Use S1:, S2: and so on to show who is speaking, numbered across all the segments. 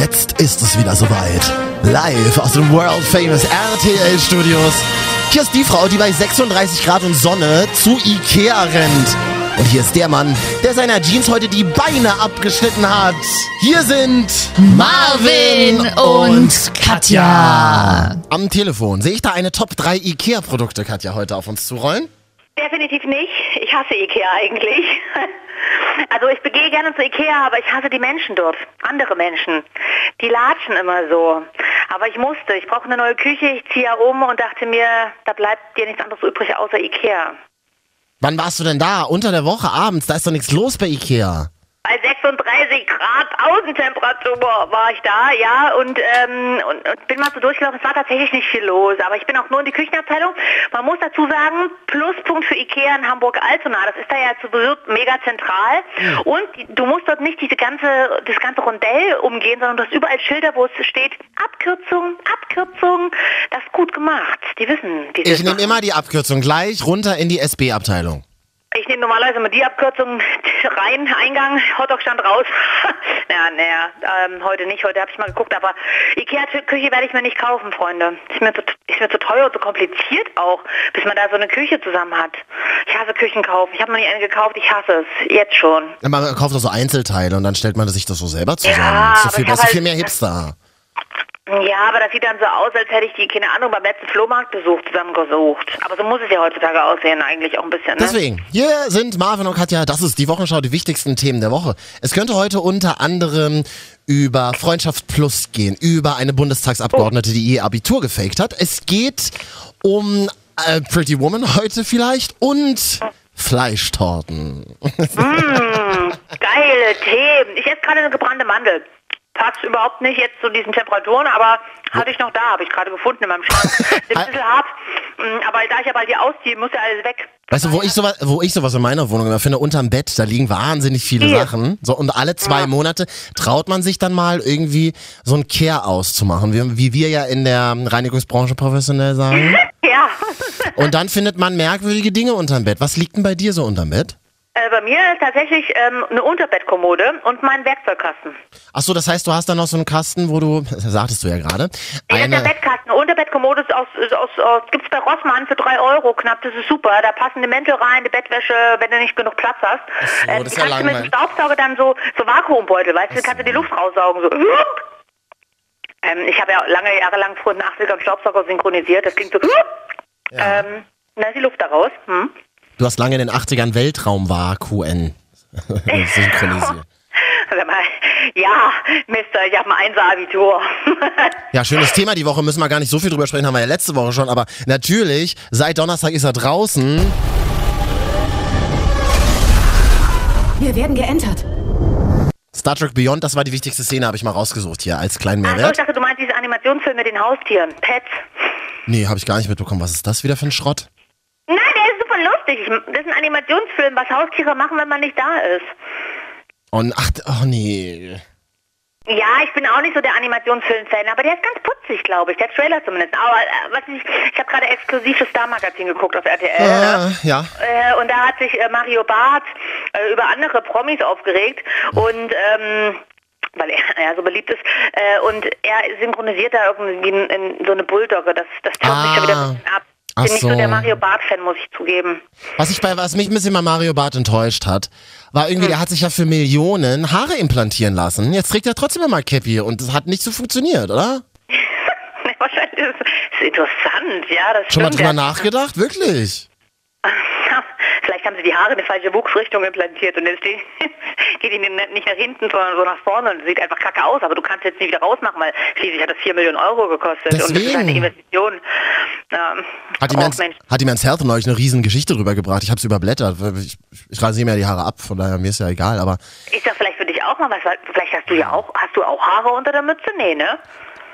S1: Jetzt ist es wieder soweit. Live aus den World Famous RTL Studios. Hier ist die Frau, die bei 36 Grad und Sonne zu Ikea rennt. Und hier ist der Mann, der seiner Jeans heute die Beine abgeschnitten hat. Hier sind
S2: Marvin und Katja.
S1: Am Telefon sehe ich da eine Top 3 Ikea-Produkte, Katja, heute auf uns zurollen.
S3: Definitiv nicht. Ich hasse Ikea eigentlich. Also ich begehe gerne zu Ikea, aber ich hasse die Menschen dort. Andere Menschen. Die latschen immer so. Aber ich musste. Ich brauche eine neue Küche. Ich ziehe ja um und dachte mir, da bleibt dir nichts anderes übrig außer Ikea.
S1: Wann warst du denn da? Unter der Woche abends? Da ist doch nichts los bei Ikea.
S3: Bei 36 Grad Außentemperatur war ich da, ja, und, ähm, und, und bin mal so durchgelaufen. Es war tatsächlich nicht viel los, aber ich bin auch nur in die Küchenabteilung. Man muss dazu sagen, Pluspunkt für Ikea in Hamburg-Altona. Das ist da ja zu Besuch mega zentral. Und die- du musst dort nicht diese ganze, das ganze Rondell umgehen, sondern du hast überall Schilder, wo es steht, Abkürzung, Abkürzung. Das ist gut gemacht. Die wissen, sie
S1: Ich nehme immer die Abkürzung gleich runter in die SB-Abteilung.
S3: Ich nehme normalerweise immer die Abkürzung rein, Eingang, Hotdog stand raus. naja, naja, ähm, heute nicht, heute habe ich mal geguckt, aber Ikea-Küche werde ich mir nicht kaufen, Freunde. Ist mir, zu, ist mir zu teuer und zu kompliziert auch, bis man da so eine Küche zusammen hat. Ich hasse Küchen kaufen. Ich habe noch nie eine gekauft, ich hasse es. Jetzt schon.
S1: Man kauft doch so Einzelteile und dann stellt man sich das so selber zusammen.
S3: Ja,
S1: so
S3: aber
S1: viel
S3: ich hab
S1: besser,
S3: halt-
S1: viel mehr Hipster.
S3: Ja, aber das sieht dann so aus, als hätte ich die, keine Ahnung, beim letzten Flohmarktbesuch zusammengesucht. Aber so muss es ja heutzutage aussehen, eigentlich auch ein bisschen, ne?
S1: Deswegen, hier sind Marvin und Katja, das ist die Wochenschau, die wichtigsten Themen der Woche. Es könnte heute unter anderem über Freundschaft Plus gehen, über eine Bundestagsabgeordnete, die ihr Abitur gefaked hat. Es geht um äh, Pretty Woman heute vielleicht und Fleischtorten.
S3: Mmh, geile Themen. Ich esse gerade eine gebrannte Mandel. Passt überhaupt nicht jetzt zu diesen Temperaturen, aber hatte ich noch da, habe ich gerade gefunden in meinem Schrank. Ein bisschen hart, mm, aber da ich ja bald hier ausziehe, muss ja alles weg.
S1: Weißt du, wo ich sowas, wo ich sowas in meiner Wohnung immer finde, unterm Bett, da liegen wahnsinnig viele
S3: Hier.
S1: Sachen. So, und alle zwei Monate traut man sich dann mal irgendwie so ein Care auszumachen, wie, wie wir ja in der Reinigungsbranche professionell sagen.
S3: Ja.
S1: Und dann findet man merkwürdige Dinge unterm Bett. Was liegt denn bei dir so unterm Bett?
S3: Äh, bei mir ist tatsächlich ähm, eine Unterbettkommode und mein Werkzeugkasten.
S1: Ach so, das heißt, du hast dann noch so einen Kasten, wo du, das sagtest du ja gerade,
S3: Nee, das ist der
S1: eine,
S3: Bettkasten. Eine Unterbettkommode ist aus, ist aus, aus gibt's bei Rossmann für drei Euro knapp. Das ist super. Da passen die Mäntel rein, die Bettwäsche, wenn du nicht genug Platz hast.
S1: Ach so,
S3: Äh,
S1: das ist ja
S3: kannst du mit dem
S1: langweilig.
S3: Staubsauger dann so, so Vakuumbeutel, weißt du, kannst du die Luft raussaugen. So. Ähm, ich habe ja lange Jahre lang früher den 80ern einen Staubsauger synchronisiert. Das klingt so.
S1: Ja.
S3: Ähm, da ist die Luft da raus. Hm?
S1: Du hast lange in den 80ern Weltraum-QN synchronisiert.
S3: Sag mal, ja, Mister, ich habe ein Einser-Abitur.
S1: Ja, schönes Thema die Woche, müssen wir gar nicht so viel drüber sprechen, haben wir ja letzte Woche schon, aber natürlich, seit Donnerstag ist er draußen.
S2: Wir werden geentert.
S1: Star Trek Beyond, das war die wichtigste Szene, habe ich mal rausgesucht hier als kleinen
S3: Achso, ich
S1: Mehrwert.
S3: dachte, du meinst diese Animationsfilm mit den Haustieren, Pets.
S1: Nee, habe ich gar nicht mitbekommen. Was ist das wieder für ein Schrott?
S3: Ich- Das ist ein Animationsfilm, was Haustiere machen, wenn man nicht da ist.
S1: Und ach, oh nee.
S3: Ja, ich bin auch nicht so der Animationsfilm-Fan, aber der ist ganz putzig, glaube ich. Der Trailer zumindest. Aber äh, was ich, ich habe gerade exklusiv das Star-Magazin gegukt auf RTL.
S1: Äh, ja.
S3: Äh, und da hat sich äh, Mario Barth äh, über andere Promis aufgeregt und ähm, weil er ja so beliebt ist und er synchronisiert da irgendwie in, in so eine Bulldogge. Das, das taucht mich schon wieder ein bisschen ab.
S1: Ach
S3: Bin nicht so
S1: so.
S3: der Mario Barth-Fan, muss ich zugeben.
S1: Was, ich bei, was mich ein bisschen bei Mario Barth enttäuscht hat, war irgendwie, der hat sich ja für Millionen Haare implantieren lassen. Jetzt trägt er trotzdem immer Cappy und das hat nicht so funktioniert, oder?
S3: Wahrscheinlich ist es interessant, ja, das
S1: Schon mal drüber nachgedacht? Wirklich?
S3: Vielleicht haben sie die Haare in die falsche Wuchsrichtung implantiert und jetzt die- geht die nicht nach hinten, sondern so nach vorne und sieht einfach kacke aus. Aber du kannst jetzt nicht wieder rausmachen, weil schließlich hat das 4 Millionen Euro gekostet. Und das ist
S1: Deswegen.
S3: eine Investition. Ähm,
S1: Hat die,
S3: oh,
S1: Men's, hat die Men's Health neulich eine riesen Geschichte rübergebracht. Ich habe es überblättert. Ich, ich rasiere mir ja die Haare ab, von daher mir ist ja egal, aber
S3: Ist doch vielleicht für dich auch mal was, weil vielleicht hast du ja auch, hast du auch Haare unter der Mütze? Nee, ne?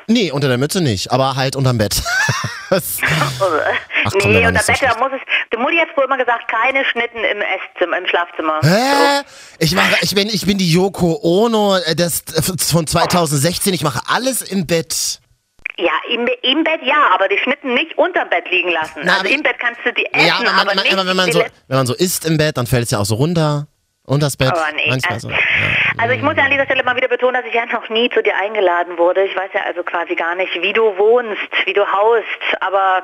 S1: Nee, unter der Mütze nicht, aber halt unterm Bett. Das- Ach, komm,
S3: nee, und der
S1: so
S3: Bett, da
S1: schlecht.
S3: muss es, die Mutti hat früher immer gesagt, keine Schnitten im Esszimmer, im Schlafzimmer.
S1: Hä? Ich mache, ich bin, ich bin die Yoko Ono äh, des, von 2016. Ich mache alles im Bett.
S3: Ja, im, im Bett ja, aber die Schnitten nicht unterm Bett liegen lassen.
S1: Na,
S3: also im Bett kannst du die essen,
S1: ja, man,
S3: aber
S1: man,
S3: nicht
S1: wenn man so, wenn man so isst im Bett, dann fällt es ja auch so runter. Unters Bett.
S3: Aber nee,
S1: Manchmal
S3: also-
S1: so. Ja.
S3: Also ich muss ja an dieser Stelle mal wieder betonen, dass ich ja noch nie zu dir eingeladen wurde. Ich weiß ja also quasi gar nicht, wie du wohnst, wie du haust, aber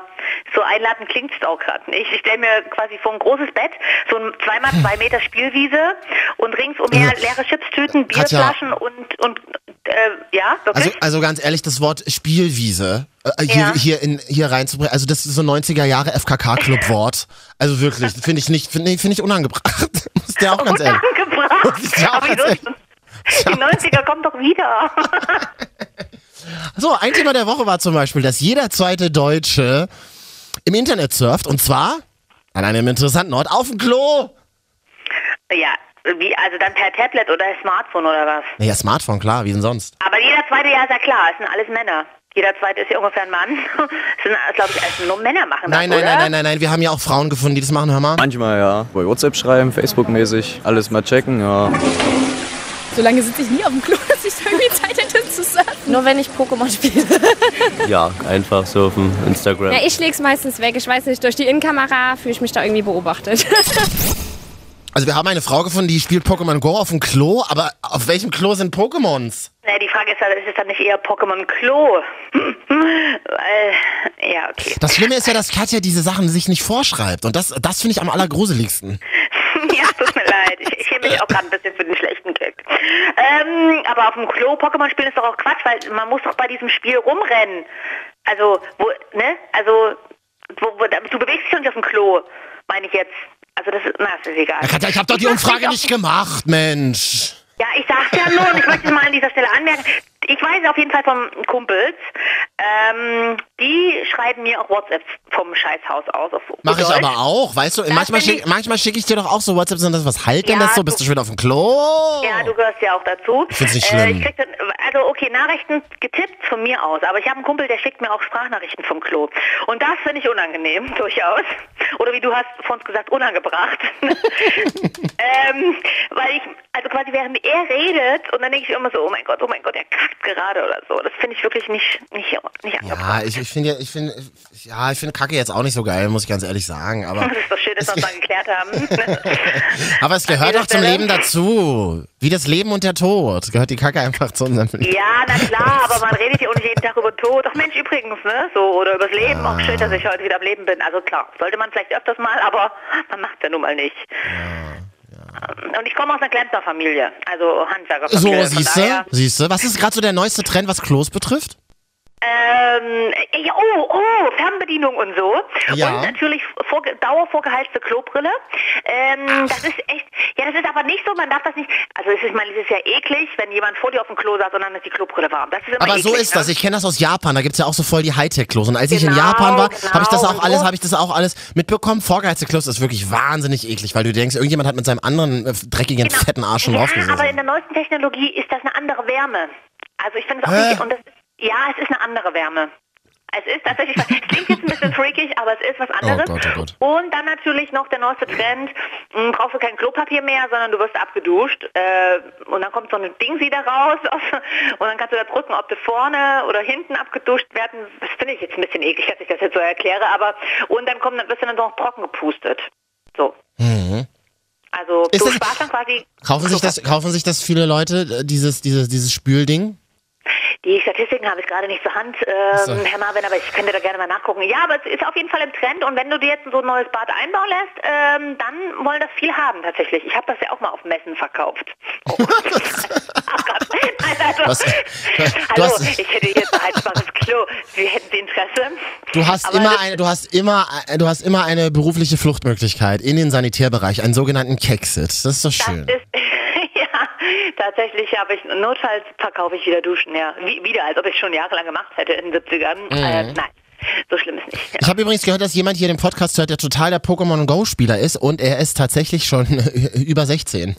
S3: so einladen klingt es auch gerade nicht. Ich stelle mir quasi vor ein großes Bett, so ein zweimal zwei Meter Spielwiese und ringsumher
S1: Also,
S3: leere Chipstüten,
S1: Katja.
S3: Bierflaschen und, und äh, ja, wirklich?
S1: Also, also ganz ehrlich, das Wort Spielwiese äh, hier,
S3: Ja.
S1: hier, in, hier reinzubringen, also das ist so 90er Jahre FKK-Club-Wort. Also wirklich, finde ich nicht, finde find ich unangebracht. Muss der auch ganz ehrlich.
S3: Unangebracht.
S1: Ja,
S3: aber
S1: ganz
S3: wieso? Die 90er kommen doch wieder.
S1: So, ein Thema der Woche war zum Beispiel, dass jeder zweite Deutsche im Internet surft und zwar an einem interessanten Ort auf dem Klo.
S3: ja, wie, also dann per Tablet oder Smartphone oder was?
S1: Naja, Smartphone, klar, wie denn sonst?
S3: Aber jeder zweite, ja, ist ja klar, es sind alles Männer. Jeder zweite ist ja ungefähr ein Mann. Es sind, glaube ich, also nur Männer machen
S1: Nein,
S3: das,
S1: nein,
S3: oder?
S1: nein, nein, nein, nein, wir haben ja auch Frauen gefunden, die das machen, hör mal.
S4: Manchmal ja. Bei WhatsApp schreiben, Facebook-mäßig, alles mal checken, ja.
S5: Solange sitze ich nie auf dem Klo, dass ich da irgendwie Zeit hätte zu surfen. Nur wenn ich Pokémon spiele.
S6: Ja, einfach surfen, Instagram.
S5: Ja, ich leg's meistens weg. Ich weiß nicht, durch die Innenkamera fühle ich mich da irgendwie beobachtet.
S1: Also wir haben eine Frau gefunden, die spielt Pokémon Go auf dem Klo, aber auf welchem Klo sind Pokémons?
S3: Nee, die Frage ist, ja, ist es dann nicht eher Pokémon Klo? Weil, ja, okay.
S1: Das Schlimme ist ja, dass Katja diese Sachen sich nicht vorschreibt und das, das finde ich am allergruseligsten.
S3: ja, tut mir leid. Ich, schäme mich auch gerade ein bisschen für den schlechten Gag. Ähm, aber auf dem Klo Pokémon spielen ist doch auch Quatsch, weil man muss doch bei diesem Spiel rumrennen. Also, wo, ne? Also, wo, wo, du bewegst dich doch nicht auf dem Klo, meine ich jetzt. Also das ist, na, das ist egal.
S1: Katja, ich habe doch die Umfrage nicht gemacht, Mensch.
S3: Ja, ich sag's ja nur und ich möchte es mal an dieser Stelle anmerken. Ich weiß auf jeden Fall von Kumpels, ähm, die schreiben mir auch WhatsApp vom Scheißhaus aus.
S1: Mache ich aber auch, weißt du? Manchmal
S3: finde
S1: schicke
S3: ich-
S1: manchmal schick ich dir doch auch so WhatsApps und das, was halt denn
S3: Ja,
S1: das so? Bist du
S3: du-
S1: schon wieder auf dem Klo?
S3: Ja, du gehörst ja auch dazu.
S1: Ich find's nicht
S3: Äh,
S1: schlimm.
S3: krieg dann, also okay, Nachrichten getippt von mir aus, aber ich habe einen Kumpel, der schickt mir auch Sprachnachrichten vom Klo. Und das finde ich unangenehm, durchaus. Oder wie du hast von uns gesagt, unangebracht. ähm, weil ich, also quasi während er redet und dann denke ich immer so, oh mein Gott, oh mein Gott, er kackt gerade oder so. Das finde ich wirklich nicht, nicht, nicht angebracht.
S1: Ja, ich, ich finde ja, ich finde, ja, ich finde Kacke jetzt auch nicht so geil, muss ich ganz ehrlich sagen. Aber,
S3: Das ist doch schön, dass wir uns mal geklärt haben.
S1: aber es gehört doch zum. Leben dazu. Wie das Leben und der Tod. Gehört die Kacke einfach zu unserem Leben.
S3: Ja, na klar, aber man redet ja auch nicht jeden Tag über Tod. Ach Mensch, übrigens, ne? So, oder übers Leben. Auch schön, dass ich heute wieder am Leben bin. Also klar, sollte man vielleicht öfters mal, aber man macht ja nun mal nicht. Und ich komme aus einer Klempnerfamilie, also Handwerkerfamilie.
S1: So, du? Siehst du? Was ist gerade so der neueste Trend, was Klos betrifft?
S3: Ähm, ja, oh, oh, Fernbedienung und so.
S1: Ja.
S3: Und natürlich vorge dauervorgeheizte Klobrille. Ähm, das ist echt, ja, das ist aber nicht so, man darf das nicht, also es ist, ich meine, es ist ja eklig, wenn jemand vor dir auf dem Klo saß und dann ist die Klobrille warm. Das ist
S1: Aber so
S3: eklig,
S1: ist das.
S3: Ne?
S1: Ich kenne das aus Japan. Da gibt's ja auch so voll die Hightech-Klos. Und als ich in
S3: Genau,
S1: Japan war,
S3: genau.
S1: habe ich das auch alles,
S3: so-
S1: habe ich das auch alles mitbekommen. Vorgeheizte Klos ist wirklich wahnsinnig eklig, weil du denkst, irgendjemand hat mit seinem anderen äh, dreckigen,
S3: Genau.
S1: fetten Arsch schon
S3: ja,
S1: draufgesessen.
S3: aber in der neuesten Technologie ist das eine andere Wärme. Also ich finde es auch
S1: Hä?
S3: nicht, und das, ja, es ist eine andere Wärme. Es ist tatsächlich, es klingt jetzt ein bisschen freakig, aber es ist was anderes.
S1: Gott, oh Gott.
S3: Und dann natürlich noch der neueste Trend, mh, brauchst du kein Klopapier mehr, sondern du wirst abgeduscht. Äh, und dann kommt so ein Ding wieder raus und dann kannst du da drücken, ob du vorne oder hinten abgeduscht werden. Das finde ich jetzt ein bisschen eklig, dass ich das jetzt so erkläre, aber und dann kommt dann wirst du dann noch trocken gepustet. So. Also
S1: Mhm. Ist
S3: du
S1: das-
S3: sparst dann quasi
S1: Kaufen sich das, kaufen sich das viele Leute, äh, dieses, dieses, dieses Spülding?
S3: Die Statistiken habe ich gerade nicht zur Hand, ähm,
S1: so.
S3: Herr Marvin, aber ich könnte da gerne mal nachgucken. Ja, aber es ist auf jeden Fall im Trend und wenn du dir jetzt so ein neues Bad einbauen lässt, ähm, dann wollen das viel haben tatsächlich. Ich habe das ja auch mal auf Messen verkauft. Oh. Ach Gott. Nein, also,
S1: Was-
S3: hallo,
S1: hast-
S3: ich hätte jetzt ein einfaches Klo. Sie hätten Sie Interesse?
S1: Du hast
S3: Aber
S1: immer
S3: das-
S1: eine, du hast immer, äh, du hast immer eine berufliche Fluchtmöglichkeit in den Sanitärbereich, einen sogenannten Kexit. Das ist doch
S3: Das
S1: schön.
S3: ist, ja, tatsächlich habe ich, notfalls verkaufe ich wieder Duschen, ja. Wie, wieder, als ob ich schon jahrelang gemacht hätte in den 70ern. Äh, nein, so schlimm ist nicht. Ja.
S1: Ich habe übrigens gehört, dass jemand hier den Podcast hört, der total der Pokémon Go-Spieler ist und er ist tatsächlich schon über 16.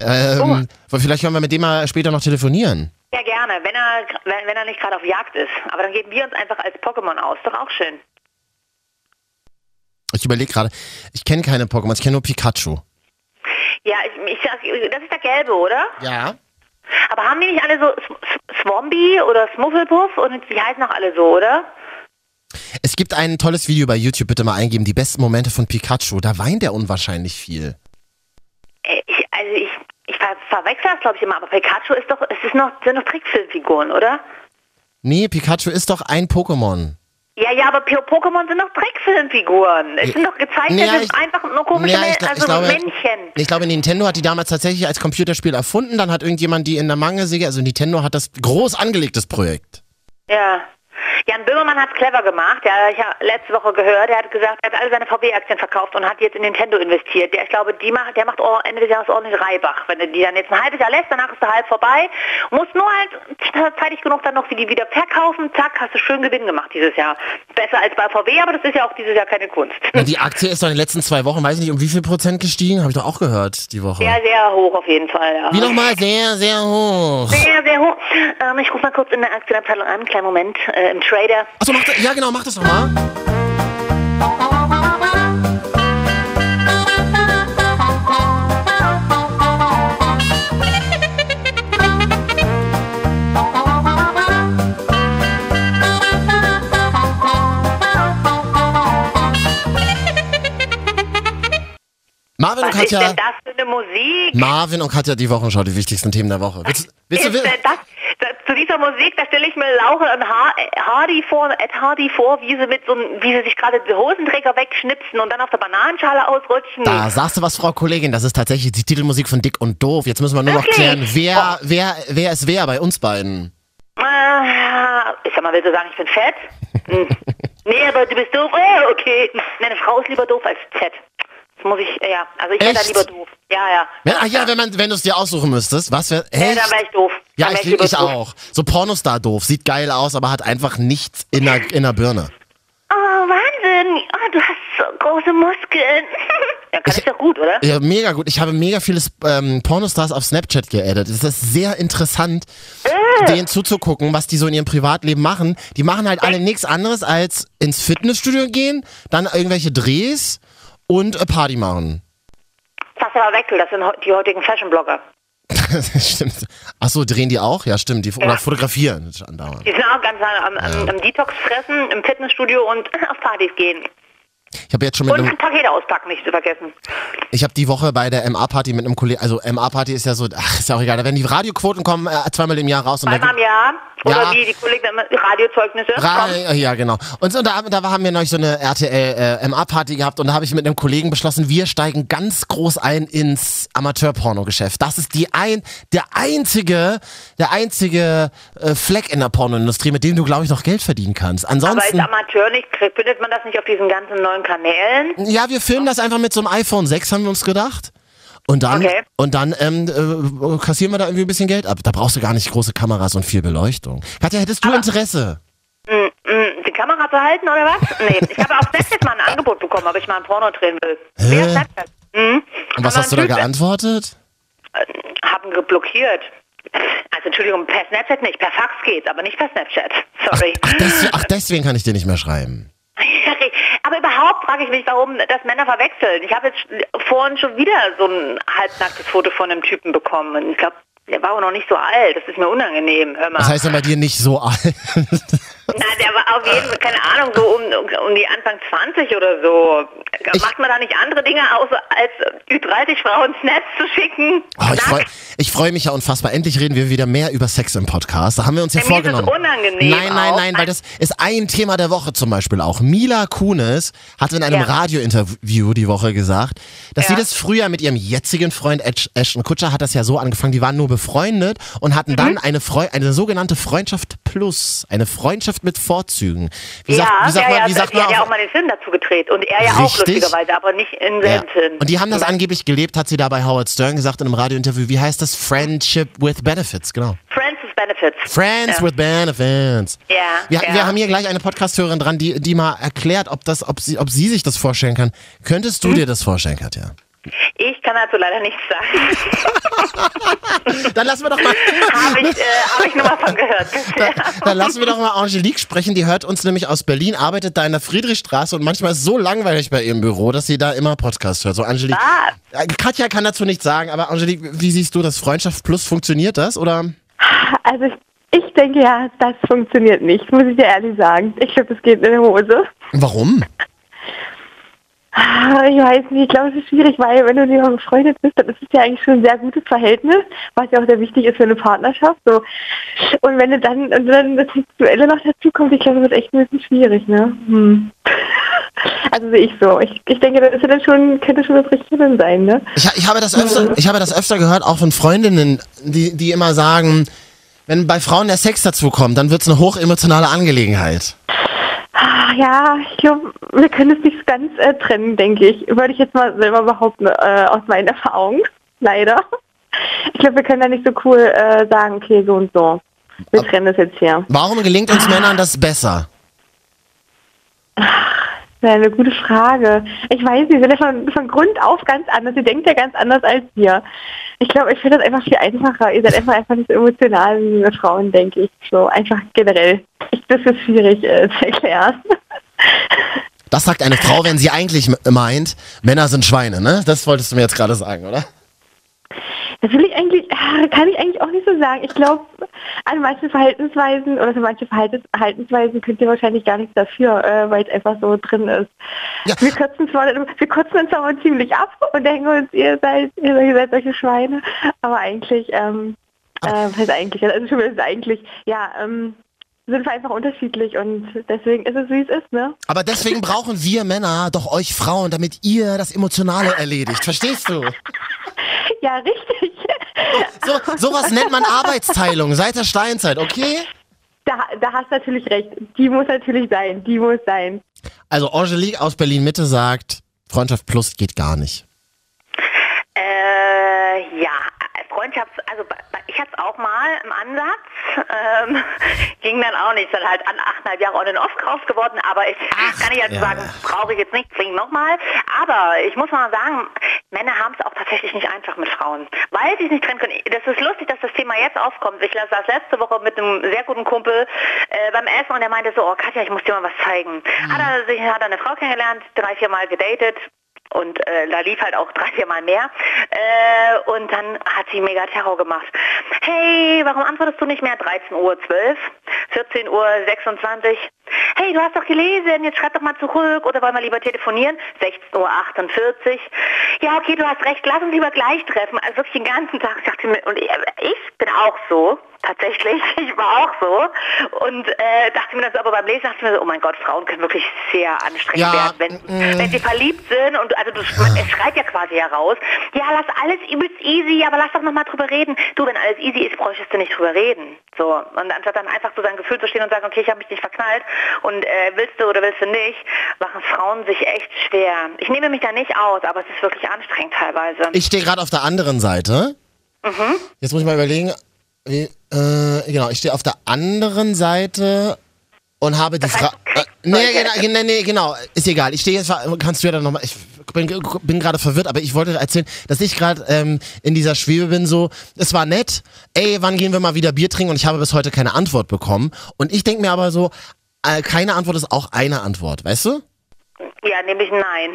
S1: Ähm, Vielleicht können wir mit dem mal später noch telefonieren.
S3: Ja, gerne, wenn er, wenn, wenn er nicht gerade auf Jagd ist. Aber dann geben wir uns einfach als Pokémon aus. Doch auch schön.
S1: Ich überlege gerade, ich kenne keine Pokémon, ich kenne nur Pikachu.
S3: Ja, ich, ich sag, das ist der gelbe, oder?
S1: Ja.
S3: Aber haben die nicht alle so Sw- Sw- Swombi oder Smufflepuff und die heißen auch alle so, oder?
S1: Es gibt ein tolles Video bei YouTube, bitte mal eingeben, die besten Momente von Pikachu. Da weint er unwahrscheinlich viel.
S3: Äh, Ich, also ich, ich ver verwechsel das, glaube ich, immer. Aber Pikachu ist doch, es ist noch, sind doch Trickfilmfiguren, oder?
S1: Nee, Pikachu ist doch ein Pokémon.
S3: Ja, ja, aber Pokémon sind doch Trickfilmfiguren. Es sind doch gezeichnete,
S1: Ja, ich-
S3: einfach nur komische
S1: Ja, ich,
S3: also
S1: ich glaube,
S3: Männchen.
S1: ich glaube, Nintendo hat die damals tatsächlich als Computerspiel erfunden. Dann hat irgendjemand die in der Mangelsäge, also Nintendo hat das groß angelegtes Projekt.
S3: Ja. Jan Böhmermann hat es clever gemacht. Ja, ich habe letzte Woche gehört, er hat gesagt, er hat alle seine VW-Aktien verkauft und hat jetzt in Nintendo investiert. Der, ich glaube, die macht, der macht Ende des Jahres ordentlich Reibach. Wenn du die dann jetzt ein halbes Jahr lässt, danach ist der halb vorbei. Musst nur halt zeitig genug dann noch wie die wieder verkaufen. Zack, hast du schön Gewinn gemacht dieses Jahr. Besser als bei VW, aber das ist ja auch dieses Jahr keine Kunst.
S1: Na, die Aktie ist doch in den letzten zwei Wochen, weiß ich nicht, um wie viel Prozent gestiegen? Habe ich doch auch gehört, die Woche.
S3: Sehr, sehr hoch auf jeden Fall. Ja.
S1: Wie nochmal? Sehr, sehr hoch.
S3: Sehr, sehr hoch. Ähm, ich rufe mal kurz in der Aktienabteilung an. Kleinen Moment. Äh, Im Trader.
S1: Achso, mach das, ja genau, mach das doch mal. Marvin und
S3: Was ist
S1: Katja,
S3: denn das für eine Musik?
S1: Marvin und Katja, die Wochenschau, die wichtigsten Themen der Woche. Willst, willst du,
S3: ist denn das, da, zu dieser Musik, da stelle ich mir Laura und Ha- Hardy vor, Ed Hardy vor, wie sie mit so einem- wie sie sich gerade die Hosenträger wegschnipsen und dann auf der Bananenschale ausrutschen.
S1: Da sagst du was, Frau Kollegin, das ist tatsächlich die Titelmusik von Dick und Doof. Jetzt müssen wir nur noch
S3: Wirklich?
S1: klären, wer, wer, wer ist wer bei uns beiden.
S3: Äh, ich sag mal, willst du sagen, ich bin fett? Hm. nee, aber du bist doof. Oh, okay. Nee, eine Frau ist lieber doof als fett. Das muss ich, ja. Also ich wäre
S1: Echt?
S3: lieber doof. Ja, ja.
S1: Ach ja, wenn, man, wenn du es dir aussuchen müsstest, was wäre.
S3: Ja, dann wäre ich doof.
S1: Ja, ich,
S3: lieber
S1: ich auch. So Pornostar doof. Sieht geil aus, aber hat einfach nichts in der, in der Birne.
S3: Oh, Wahnsinn. Oh, du hast so große Muskeln. ja, kann ich, doch gut, oder?
S1: Ja, mega gut. Ich habe mega viele ähm, Pornostars auf Snapchat geaddet. Es ist sehr interessant,
S3: Äh.
S1: denen zuzugucken, was die so in ihrem Privatleben machen. Die machen halt alle nichts anderes als ins Fitnessstudio gehen, dann irgendwelche Drehs und äh, Party machen.
S3: Das hast du verwechselt. Das sind die heutigen Fashion-Blogger.
S1: stimmt. Achso, drehen die auch? Ja, stimmt. Die,
S3: Ja.
S1: Oder fotografieren andauernd.
S3: Die sind auch ganz am, am, am Detox fressen, im Fitnessstudio und auf Partys gehen.
S1: Ich habe jetzt schon mit
S3: Und
S1: einem,
S3: Pakete auspacken, nicht zu vergessen.
S1: ich habe die Woche bei der MA-Party mit einem Kollegen, also MA-Party ist ja so, ach, ist ja auch egal, da werden die Radioquoten kommen äh, zweimal im Jahr raus. Und da
S3: Einmal im Jahr. Oder
S1: Ja.
S3: wie die Kollegen Radiozeugnisse.
S1: Ra
S3: Komm.
S1: ja, genau. Und so, da, da haben wir neulich so eine RTL-MA-Party gehabt und da habe ich mit einem Kollegen beschlossen, wir steigen ganz groß ein ins Amateur-Porno-Geschäft. Das ist die ein, der einzige, der einzige äh, Fleck in der Pornoindustrie, mit dem du, glaube ich, noch Geld verdienen kannst.
S3: Aber als
S1: Ansonsten,
S3: Amateur nicht, findet man das nicht auf diesen ganzen neuen Kanälen?
S1: ja, wir filmen das einfach mit so einem iPhone 6, haben wir uns gedacht. Und dann,
S3: Okay.
S1: und dann ähm, äh, kassieren wir da irgendwie ein bisschen Geld ab. Da brauchst du gar nicht große Kameras und viel Beleuchtung. Katja, hättest du Interesse?
S3: Mm, Die Kamera zu halten oder was? Nee, ich habe auf Snapchat mal ein Angebot bekommen, ob ich mal ein Porno drehen will.
S1: Hä?
S3: Snapchat? Mhm.
S1: Und was
S3: Aber
S1: hast du da geantwortet?
S3: Haben geblockiert. Also Entschuldigung, per Snapchat nicht, per Fax geht's, aber nicht per Snapchat. Sorry.
S1: Ach, des, ach, deswegen kann ich dir nicht mehr schreiben.
S3: Aber überhaupt frage ich mich, warum das Männer verwechseln. Ich habe jetzt vorhin schon wieder so ein halbnacktes Foto von einem Typen bekommen. Und ich glaube, der war auch noch nicht so alt. Das ist mir unangenehm. Hör mal.
S1: Was heißt denn bei dir nicht so alt?
S3: Na, der war auf jeden Fall, keine Ahnung, so um, um die Anfang 20 oder so.
S1: Ich-
S3: Macht man da nicht andere Dinge außer als Ü30-Frauen Snaps zu schicken?
S1: Oh, ich freue freu mich ja unfassbar. Endlich reden wir wieder mehr über Sex im Podcast. Da haben wir uns ja
S3: Ja, mir ist
S1: vorgenommen.
S3: unangenehm
S1: nein, nein,
S3: auch.
S1: nein, weil das ist ein Thema der Woche zum Beispiel auch. Mila Kunis hat in einem
S3: Ja.
S1: Radiointerview die Woche gesagt, dass
S3: Ja.
S1: sie das früher mit ihrem jetzigen Freund Ash- Ashton Kutscher hat das ja so angefangen, die waren nur befreundet und hatten
S3: Mhm.
S1: dann eine, Freu eine sogenannte Freundschaft Plus, eine Freundschaft mit Vorzügen. Wie
S3: ja,
S1: sagt, wie sagt
S3: ja,
S1: man,
S3: ja,
S1: wie sagt
S3: die
S1: man
S3: hat ja auch mal den Film dazu gedreht. Und er ja auch
S1: Richtig.
S3: lustigerweise, aber nicht
S1: Ja.
S3: selben Film.
S1: Und die haben das angeblich gelebt, hat sie da bei Howard Stern gesagt in einem Radiointerview. Wie heißt das? Friendship with Benefits, genau.
S3: Friends with Benefits.
S1: Friends
S3: ja.
S1: with Benefits.
S3: Ja,
S1: Wir,
S3: ja.
S1: wir haben hier gleich eine Podcast-Hörerin dran, die, die mal erklärt, ob, das, ob, sie, ob sie sich das vorstellen kann. Könntest
S3: Hm?
S1: du dir das vorstellen, Katja?
S3: Ich kann dazu leider nichts sagen.
S1: Dann lassen wir doch mal,
S3: Habe ich, äh, hab ich nur mal von gehört.
S1: dann, dann lassen wir doch mal Angelique sprechen. Die hört uns nämlich aus Berlin, arbeitet da in der Friedrichstraße und manchmal ist es so langweilig bei ihrem Büro, dass sie da immer Podcast hört. So, Angelique.
S3: Ah.
S1: Äh, Katja kann dazu nichts sagen, aber Angelique, wie siehst du das? Freundschaft Plus, funktioniert das? Oder?
S7: Also ich, ich denke ja, das funktioniert nicht, muss ich dir ehrlich sagen. Ich glaube, das geht in die Hose.
S1: Warum?
S7: Ah, Ich weiß nicht, ich glaube, es ist schwierig, weil wenn du lieber befreundet bist, dann ist es ja eigentlich schon ein sehr gutes Verhältnis, was ja auch sehr wichtig ist für eine Partnerschaft. So. Und wenn du dann, und dann das Sexuelle noch dazu kommt, ich glaube, das wird echt ein bisschen schwierig, ne? Hm. Also sehe ich so. Ich, ich denke, das ist ja dann schon, könnte schon das Richtige sein, ne?
S1: Ich, ich, habe das öfter, ich habe das öfter gehört, auch von Freundinnen, die, die immer sagen, wenn bei Frauen der Sex dazu kommt, dann wird es eine hochemotionale Angelegenheit.
S7: Ah, Ja, ich glaube, wir können es nicht ganz äh, trennen, denke ich. Würde ich jetzt mal selber behaupten, äh, aus meinen Erfahrungen. Leider. Ich glaube, wir können da nicht so cool äh, sagen, okay, so und so. Wir trennen das jetzt hier.
S1: Warum gelingt uns Männern das besser?
S7: Das ist eine gute Frage. Ich weiß wir sind ja von, von Grund auf ganz anders. Ihr denkt ja ganz anders als wir. Ich glaube, ich finde das einfach viel einfacher. Ihr seid einfach einfach nicht so emotional wie wir Frauen, denke ich. So einfach generell. Ich, das ist schwierig äh, zu erklären.
S1: Das sagt eine Frau, wenn sie eigentlich meint, Männer sind Schweine, ne? Das wolltest du mir jetzt gerade sagen, oder?
S7: Das will ich eigentlich, ah, kann ich eigentlich auch nicht so sagen. Ich glaube, an manchen Verhaltensweisen oder für manche Verhaltens Verhaltensweisen könnt ihr wahrscheinlich gar nichts dafür, äh, weil es einfach so drin ist.
S1: Ja.
S7: Wir, kotzen zwar, wir kotzen uns aber ziemlich ab und denken uns, ihr seid, ihr, seid solche Schweine. Aber eigentlich, ähm, äh, was heißt eigentlich, also schon ist eigentlich, ja, ähm, sind wir einfach unterschiedlich und deswegen ist es, wie es ist, ne?
S1: Aber deswegen brauchen wir Männer doch euch Frauen, damit ihr das Emotionale erledigt. Verstehst du?
S7: Ja, richtig.
S1: So, sowas nennt man Arbeitsteilung seit der Steinzeit, okay?
S7: Da, da hast du natürlich recht. Die muss natürlich sein. Die muss sein.
S1: Also Angelique aus Berlin-Mitte sagt, Freundschaft plus geht gar nicht.
S3: Äh, ja, Freundschafts-, also ich hatte es auch mal im Ansatz, ähm, ging dann auch nicht, dann halt an achteinhalb Jahre on and off raus geworden, aber ich kann ich jetzt
S1: ja.
S3: sagen, brauche ich jetzt nicht zwingend nochmal, aber ich muss mal sagen, Männer haben es auch tatsächlich nicht einfach mit Frauen, weil sie es nicht trennen können. Das ist lustig, dass das Thema jetzt aufkommt. Ich saß letzte Woche mit einem sehr guten Kumpel äh, beim Essen und der meinte so, oh Katja, ich muss dir mal was zeigen. Hat er sich hat er eine Frau kennengelernt, drei, vier Mal gedatet, und äh, da lief halt auch drei, vier Mal mehr. Äh, und dann hat sie mega Terror gemacht. Hey, warum antwortest du nicht mehr? 13 Uhr 12, 14 Uhr 26. Hey, du hast doch gelesen, jetzt schreib doch mal zurück oder wollen wir lieber telefonieren? 16 Uhr 48. Ja, okay, du hast recht, lass uns lieber gleich treffen. Also wirklich den ganzen Tag. Ich dachte mir, und ich, ich bin auch so, tatsächlich, ich war auch so. Und äh, dachte mir dann so, aber beim Lesen dachte ich mir so, oh mein Gott, Frauen können wirklich sehr anstrengend
S1: Ja,
S3: werden, wenn, wenn sie verliebt sind und also du, es schreit ja quasi heraus, ja, lass alles übelst easy, aber lass doch nochmal drüber reden. Du, wenn alles easy ist, bräuchtest du nicht drüber reden. So, und anstatt dann einfach so sein Gefühl zu stehen und sagen, okay, ich habe mich nicht verknallt und äh, willst du oder willst du nicht, machen Frauen sich echt schwer. Ich nehme mich da nicht aus, aber es ist wirklich anstrengend teilweise.
S1: Ich stehe gerade auf der anderen Seite. Jetzt muss ich mal überlegen. Wie, äh, genau, ich stehe auf der anderen Seite und habe die Frage. Äh, nee,
S3: solche-
S1: genau, nee, nee, genau, ist egal. Ich stehe jetzt, kannst du ja dann nochmal. Ich bin, bin gerade verwirrt, aber ich wollte erzählen, dass ich gerade ähm, in dieser Schwebe bin. So, es war nett. Ey, wann gehen wir mal wieder Bier trinken? Und ich habe bis heute keine Antwort bekommen. Und ich denke mir aber so, keine Antwort ist auch eine Antwort, weißt du?
S3: Ja, nämlich nein.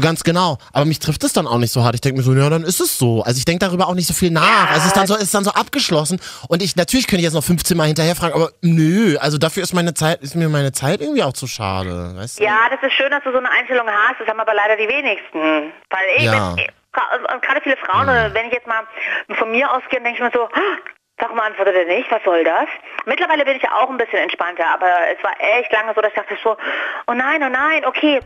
S1: Ganz genau. Aber mich trifft es dann auch nicht so hart. Ich denke mir so, ja, dann ist es so. Also ich denke darüber auch nicht so viel nach. Also es ist dann so, es ist dann so abgeschlossen. Und ich, natürlich könnte ich jetzt noch 15 Mal hinterher fragen, aber nö, also dafür ist meine Zeit, ist mir meine Zeit irgendwie auch zu schade. Weißt du?
S3: Ja, das ist schön, dass du so eine Einstellung hast. Das haben aber leider die wenigsten. Weil ich,
S1: Ja.
S3: und gerade viele Frauen, oder wenn ich jetzt mal von mir ausgehe, denke ich mir so, "Ah, warum antwortet er nicht? Was soll das? Mittlerweile bin ich ja auch ein bisschen entspannter, aber es war echt lange so, dass ich dachte so, oh nein, oh nein, okay.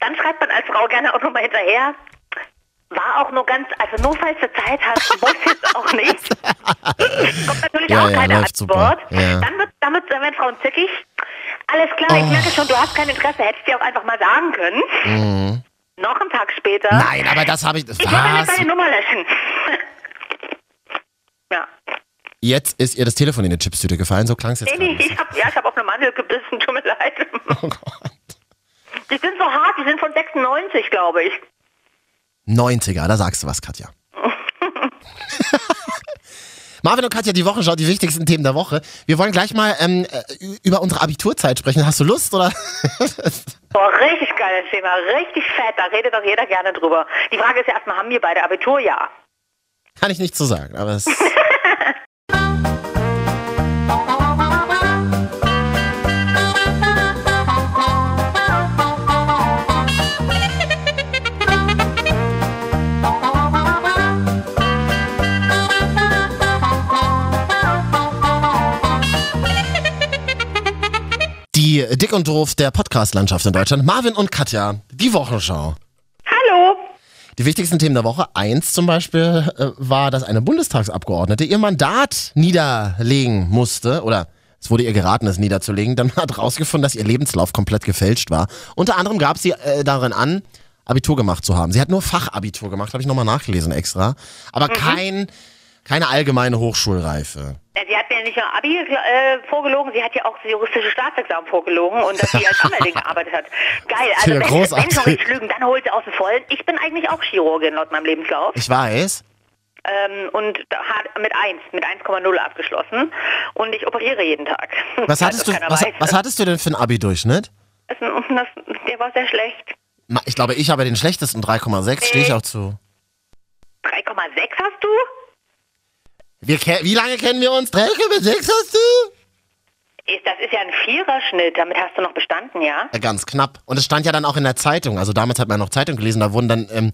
S3: Dann schreibt man als Frau gerne auch nochmal hinterher. War auch nur ganz, also nur falls du Zeit hast, muss jetzt auch nicht. Kommt natürlich
S1: Ja,
S3: auch
S1: ja,
S3: keine. Antwort.
S1: Ja.
S3: Dann wird, damit dann werden Frauen zickig. Alles klar, ich
S1: Oh.
S3: merke schon, du hast kein Interesse, hättest dir auch einfach mal sagen können. Noch einen Tag später.
S1: Mhm. Nein, aber das habe ich.
S3: Ich
S1: Was?
S3: deine Nummer löschen.
S1: Jetzt ist ihr das Telefon in die Chipstüte gefallen, so klang es jetzt.
S3: Nee, nee, ich hab, ja, ich habe auf eine Mandel gebissen, tut mir leid.
S1: Oh Gott.
S3: Die sind so hart, die sind von 96, glaube ich.
S1: 90er, da sagst du was, Katja. Marvin und Katja, die Wochenschau, die wichtigsten Themen der Woche. Wir wollen gleich mal ähm, äh, über unsere Abiturzeit sprechen. Hast du Lust, oder?
S3: Boah, richtig geiles Thema, richtig fett, da redet doch jeder gerne drüber. Die Frage ist ja erstmal, haben wir beide Abitur? Ja.
S1: Kann ich nicht so sagen, aber es. die Dick und Doof der Podcast-Landschaft in Deutschland. Marvin und Katja, die Wochenschau. Die wichtigsten Themen der Woche. Eins zum Beispiel äh, war, dass eine Bundestagsabgeordnete ihr Mandat niederlegen musste oder es wurde ihr geraten, es niederzulegen. Dann hat rausgefunden, dass ihr Lebenslauf komplett gefälscht war. Unter anderem gab sie äh, darin an, Abitur gemacht zu haben. Sie hat nur Fachabitur gemacht, habe ich nochmal nachgelesen extra. Aber kein, keine allgemeine Hochschulreife.
S3: Ja, Sie hat mir nicht nur Abi äh, vorgelogen, sie hat ja auch das juristische Staatsexamen vorgelogen und dass sie als Anwältin gearbeitet hat. Geil. Also
S1: Ja,
S3: wenn, wenn
S1: großartig.
S3: noch nicht lügen, dann holt sie aus dem Vollen. Ich bin eigentlich auch Chirurgin laut meinem Lebenslauf.
S1: Ich weiß.
S3: Ähm, und hat mit 1, mit 1,0 abgeschlossen. Und ich operiere jeden Tag.
S1: Was hattest, du,
S3: Also
S1: was, was hattest du denn für einen Abi-Durchschnitt?
S3: Der war sehr schlecht.
S1: Ich glaube, ich habe den schlechtesten 3,6, stehe ich auch zu.
S3: 3,6 hast du?
S1: Wir wie lange kennen wir uns? 3,6 hast du?
S3: Das ist ja ein Viererschnitt, damit hast du noch bestanden, ja?
S1: Ja, ganz knapp. Und es stand ja dann auch in der Zeitung. Also damals hat man noch Zeitung gelesen. Da wurden dann, ähm,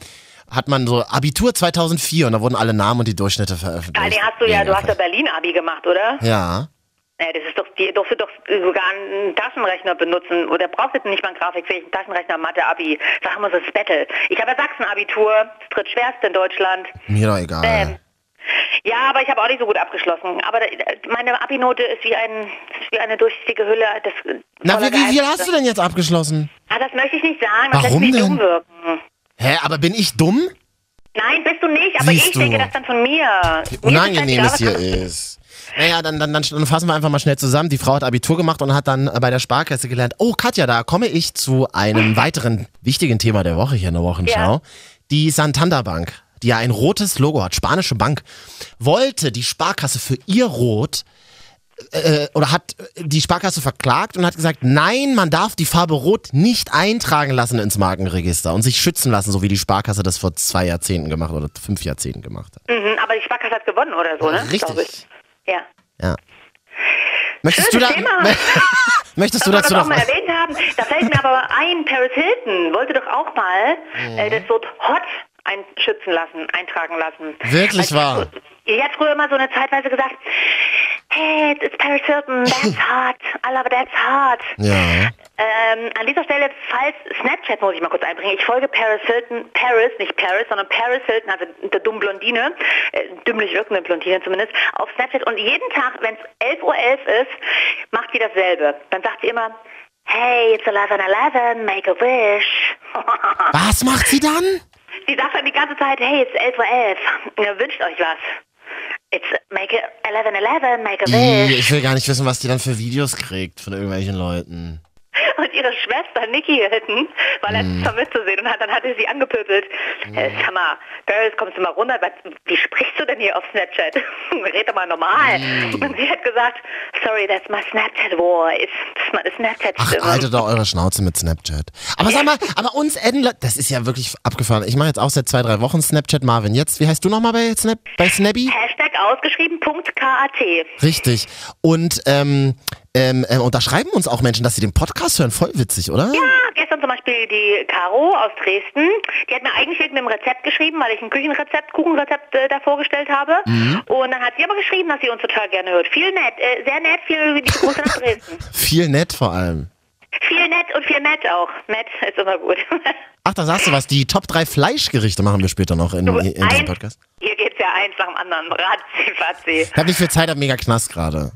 S1: hat man so Abitur 2004 und da wurden alle Namen und die Durchschnitte veröffentlicht.
S3: Ah, den hast du ja, du hast ja. Berlin-Abi gemacht, oder?
S1: Ja.
S3: Ja, das ist doch, die durfte doch sogar einen Taschenrechner benutzen oder brauchst jetzt nicht mal einen grafikfähigen Taschenrechner, Mathe, Abi. Sag mal so das Battle. Ich habe ja Sachsen-Abitur, das drittschwerste in Deutschland.
S1: Mir doch egal.
S3: Ähm, ja, aber ich habe auch nicht so gut abgeschlossen. Aber da- meine Abi-Note ist wie, ein, ist wie eine durchsichtige Hülle. Das,
S1: Na,
S3: voller
S1: wie, wie viel hast du denn jetzt abgeschlossen?
S3: Ah, das möchte ich nicht sagen. Das
S1: Warum
S3: lässt mich
S1: denn?
S3: dumm wirken.
S1: Hä, aber bin ich dumm?
S3: Nein, bist du nicht, aber
S1: Siehst
S3: ich
S1: du.
S3: denke das dann von mir.
S1: Wie
S3: Mir
S1: unangenehm
S3: ist
S1: es hier
S3: was
S1: ist. Naja, dann, dann, dann, dann fassen wir einfach mal schnell zusammen. Die Frau hat Abitur gemacht und hat dann äh, bei der Sparkasse gelernt. Oh, Katja, da komme ich zu einem weiteren wichtigen Thema der Woche hier in der Wochenschau. Die Santander Bank, die ja ein rotes Logo hat, spanische Bank, wollte die Sparkasse für ihr Rot äh, oder hat die Sparkasse verklagt und hat gesagt, nein, man darf die Farbe Rot nicht eintragen lassen ins Markenregister und sich schützen lassen, so wie die Sparkasse das vor zwei Jahrzehnten gemacht oder fünf Jahrzehnten gemacht hat.
S3: Mhm, aber die Sparkasse hat gewonnen oder so, ne?
S1: Richtig.
S3: Ja.
S1: Ja. Möchtest du
S3: Schönes
S1: da,
S3: Thema.
S1: möchtest du
S3: Dass
S1: dazu
S3: das
S1: noch
S3: mal erwähnt haben, da fällt mir aber ein, Paris Hilton wollte doch auch mal
S1: Mhm.
S3: äh, das Wort hot einschützen lassen, eintragen lassen.
S1: Wirklich
S3: Also,
S1: wahr?
S3: Die hat früher immer so eine Zeitweise gesagt, hey, it's Paris Hilton, that's hot, I love it, that's hot.
S1: Ja.
S3: Ähm, an dieser Stelle, falls Snapchat muss ich mal kurz einbringen. Ich folge Paris Hilton, Paris, nicht Paris, sondern Paris Hilton, also der dummen Blondine, äh, dümmlich wirkende Blondine zumindest, auf Snapchat. Und jeden Tag, wenn es 11.11 Uhr ist, macht sie dasselbe. Dann sagt sie immer, hey, it's 11.11, make a wish.
S1: Was macht sie dann?
S3: sie sagt dann die ganze Zeit, hey, it's 11.11 Uhr, ja, wünscht euch was. It's make it 11.11, make a wish.
S1: Ich will gar nicht wissen, was die dann für Videos kriegt von irgendwelchen Leuten.
S3: Und ihre Schwester Nikki Hilton war letztens
S1: Mhm.
S3: mal mitzusehen und hat, dann hatte sie angepöbelt. Äh, sag mal, Girls, kommst du mal runter? Was, wie sprichst du denn hier auf Snapchat? Red doch mal normal.
S1: Mhm.
S3: Und sie hat gesagt, sorry, that's my Snapchat voice. Das ist meine
S1: Ach,
S3: Snapchat-Stimme.
S1: haltet doch eure Schnauze mit Snapchat. Aber sag mal, aber uns adden, das ist ja wirklich abgefahren. Ich mache jetzt auch seit zwei, drei Wochen Snapchat. Marvin, jetzt, wie heißt du nochmal bei, Snap, bei Snappy?
S3: Hashtag ausgeschrieben, KAT.
S1: Richtig. Und, ähm, ähm, ähm, und da schreiben uns auch Menschen, dass sie den Podcast hören. Voll witzig, oder?
S3: Ja, gestern zum Beispiel die Caro aus Dresden, die hat mir eigentlich wegen einem Rezept geschrieben, weil ich ein Küchenrezept, Kuchenrezept äh, da vorgestellt habe.
S1: Mhm.
S3: Und dann hat sie aber geschrieben, dass sie uns total gerne hört. Viel nett, äh, sehr nett, viel liebe Grüße nach Dresden.
S1: Viel nett vor allem.
S3: Viel nett und viel nett auch. Nett ist immer gut.
S1: Ach, da sagst du was. Die Top 3 Fleischgerichte machen wir später noch in, in diesem Podcast.
S3: Hier geht's ja eins nach dem anderen. Ratzi.
S1: Ich habe nicht viel Zeit, hab mega Knast gerade.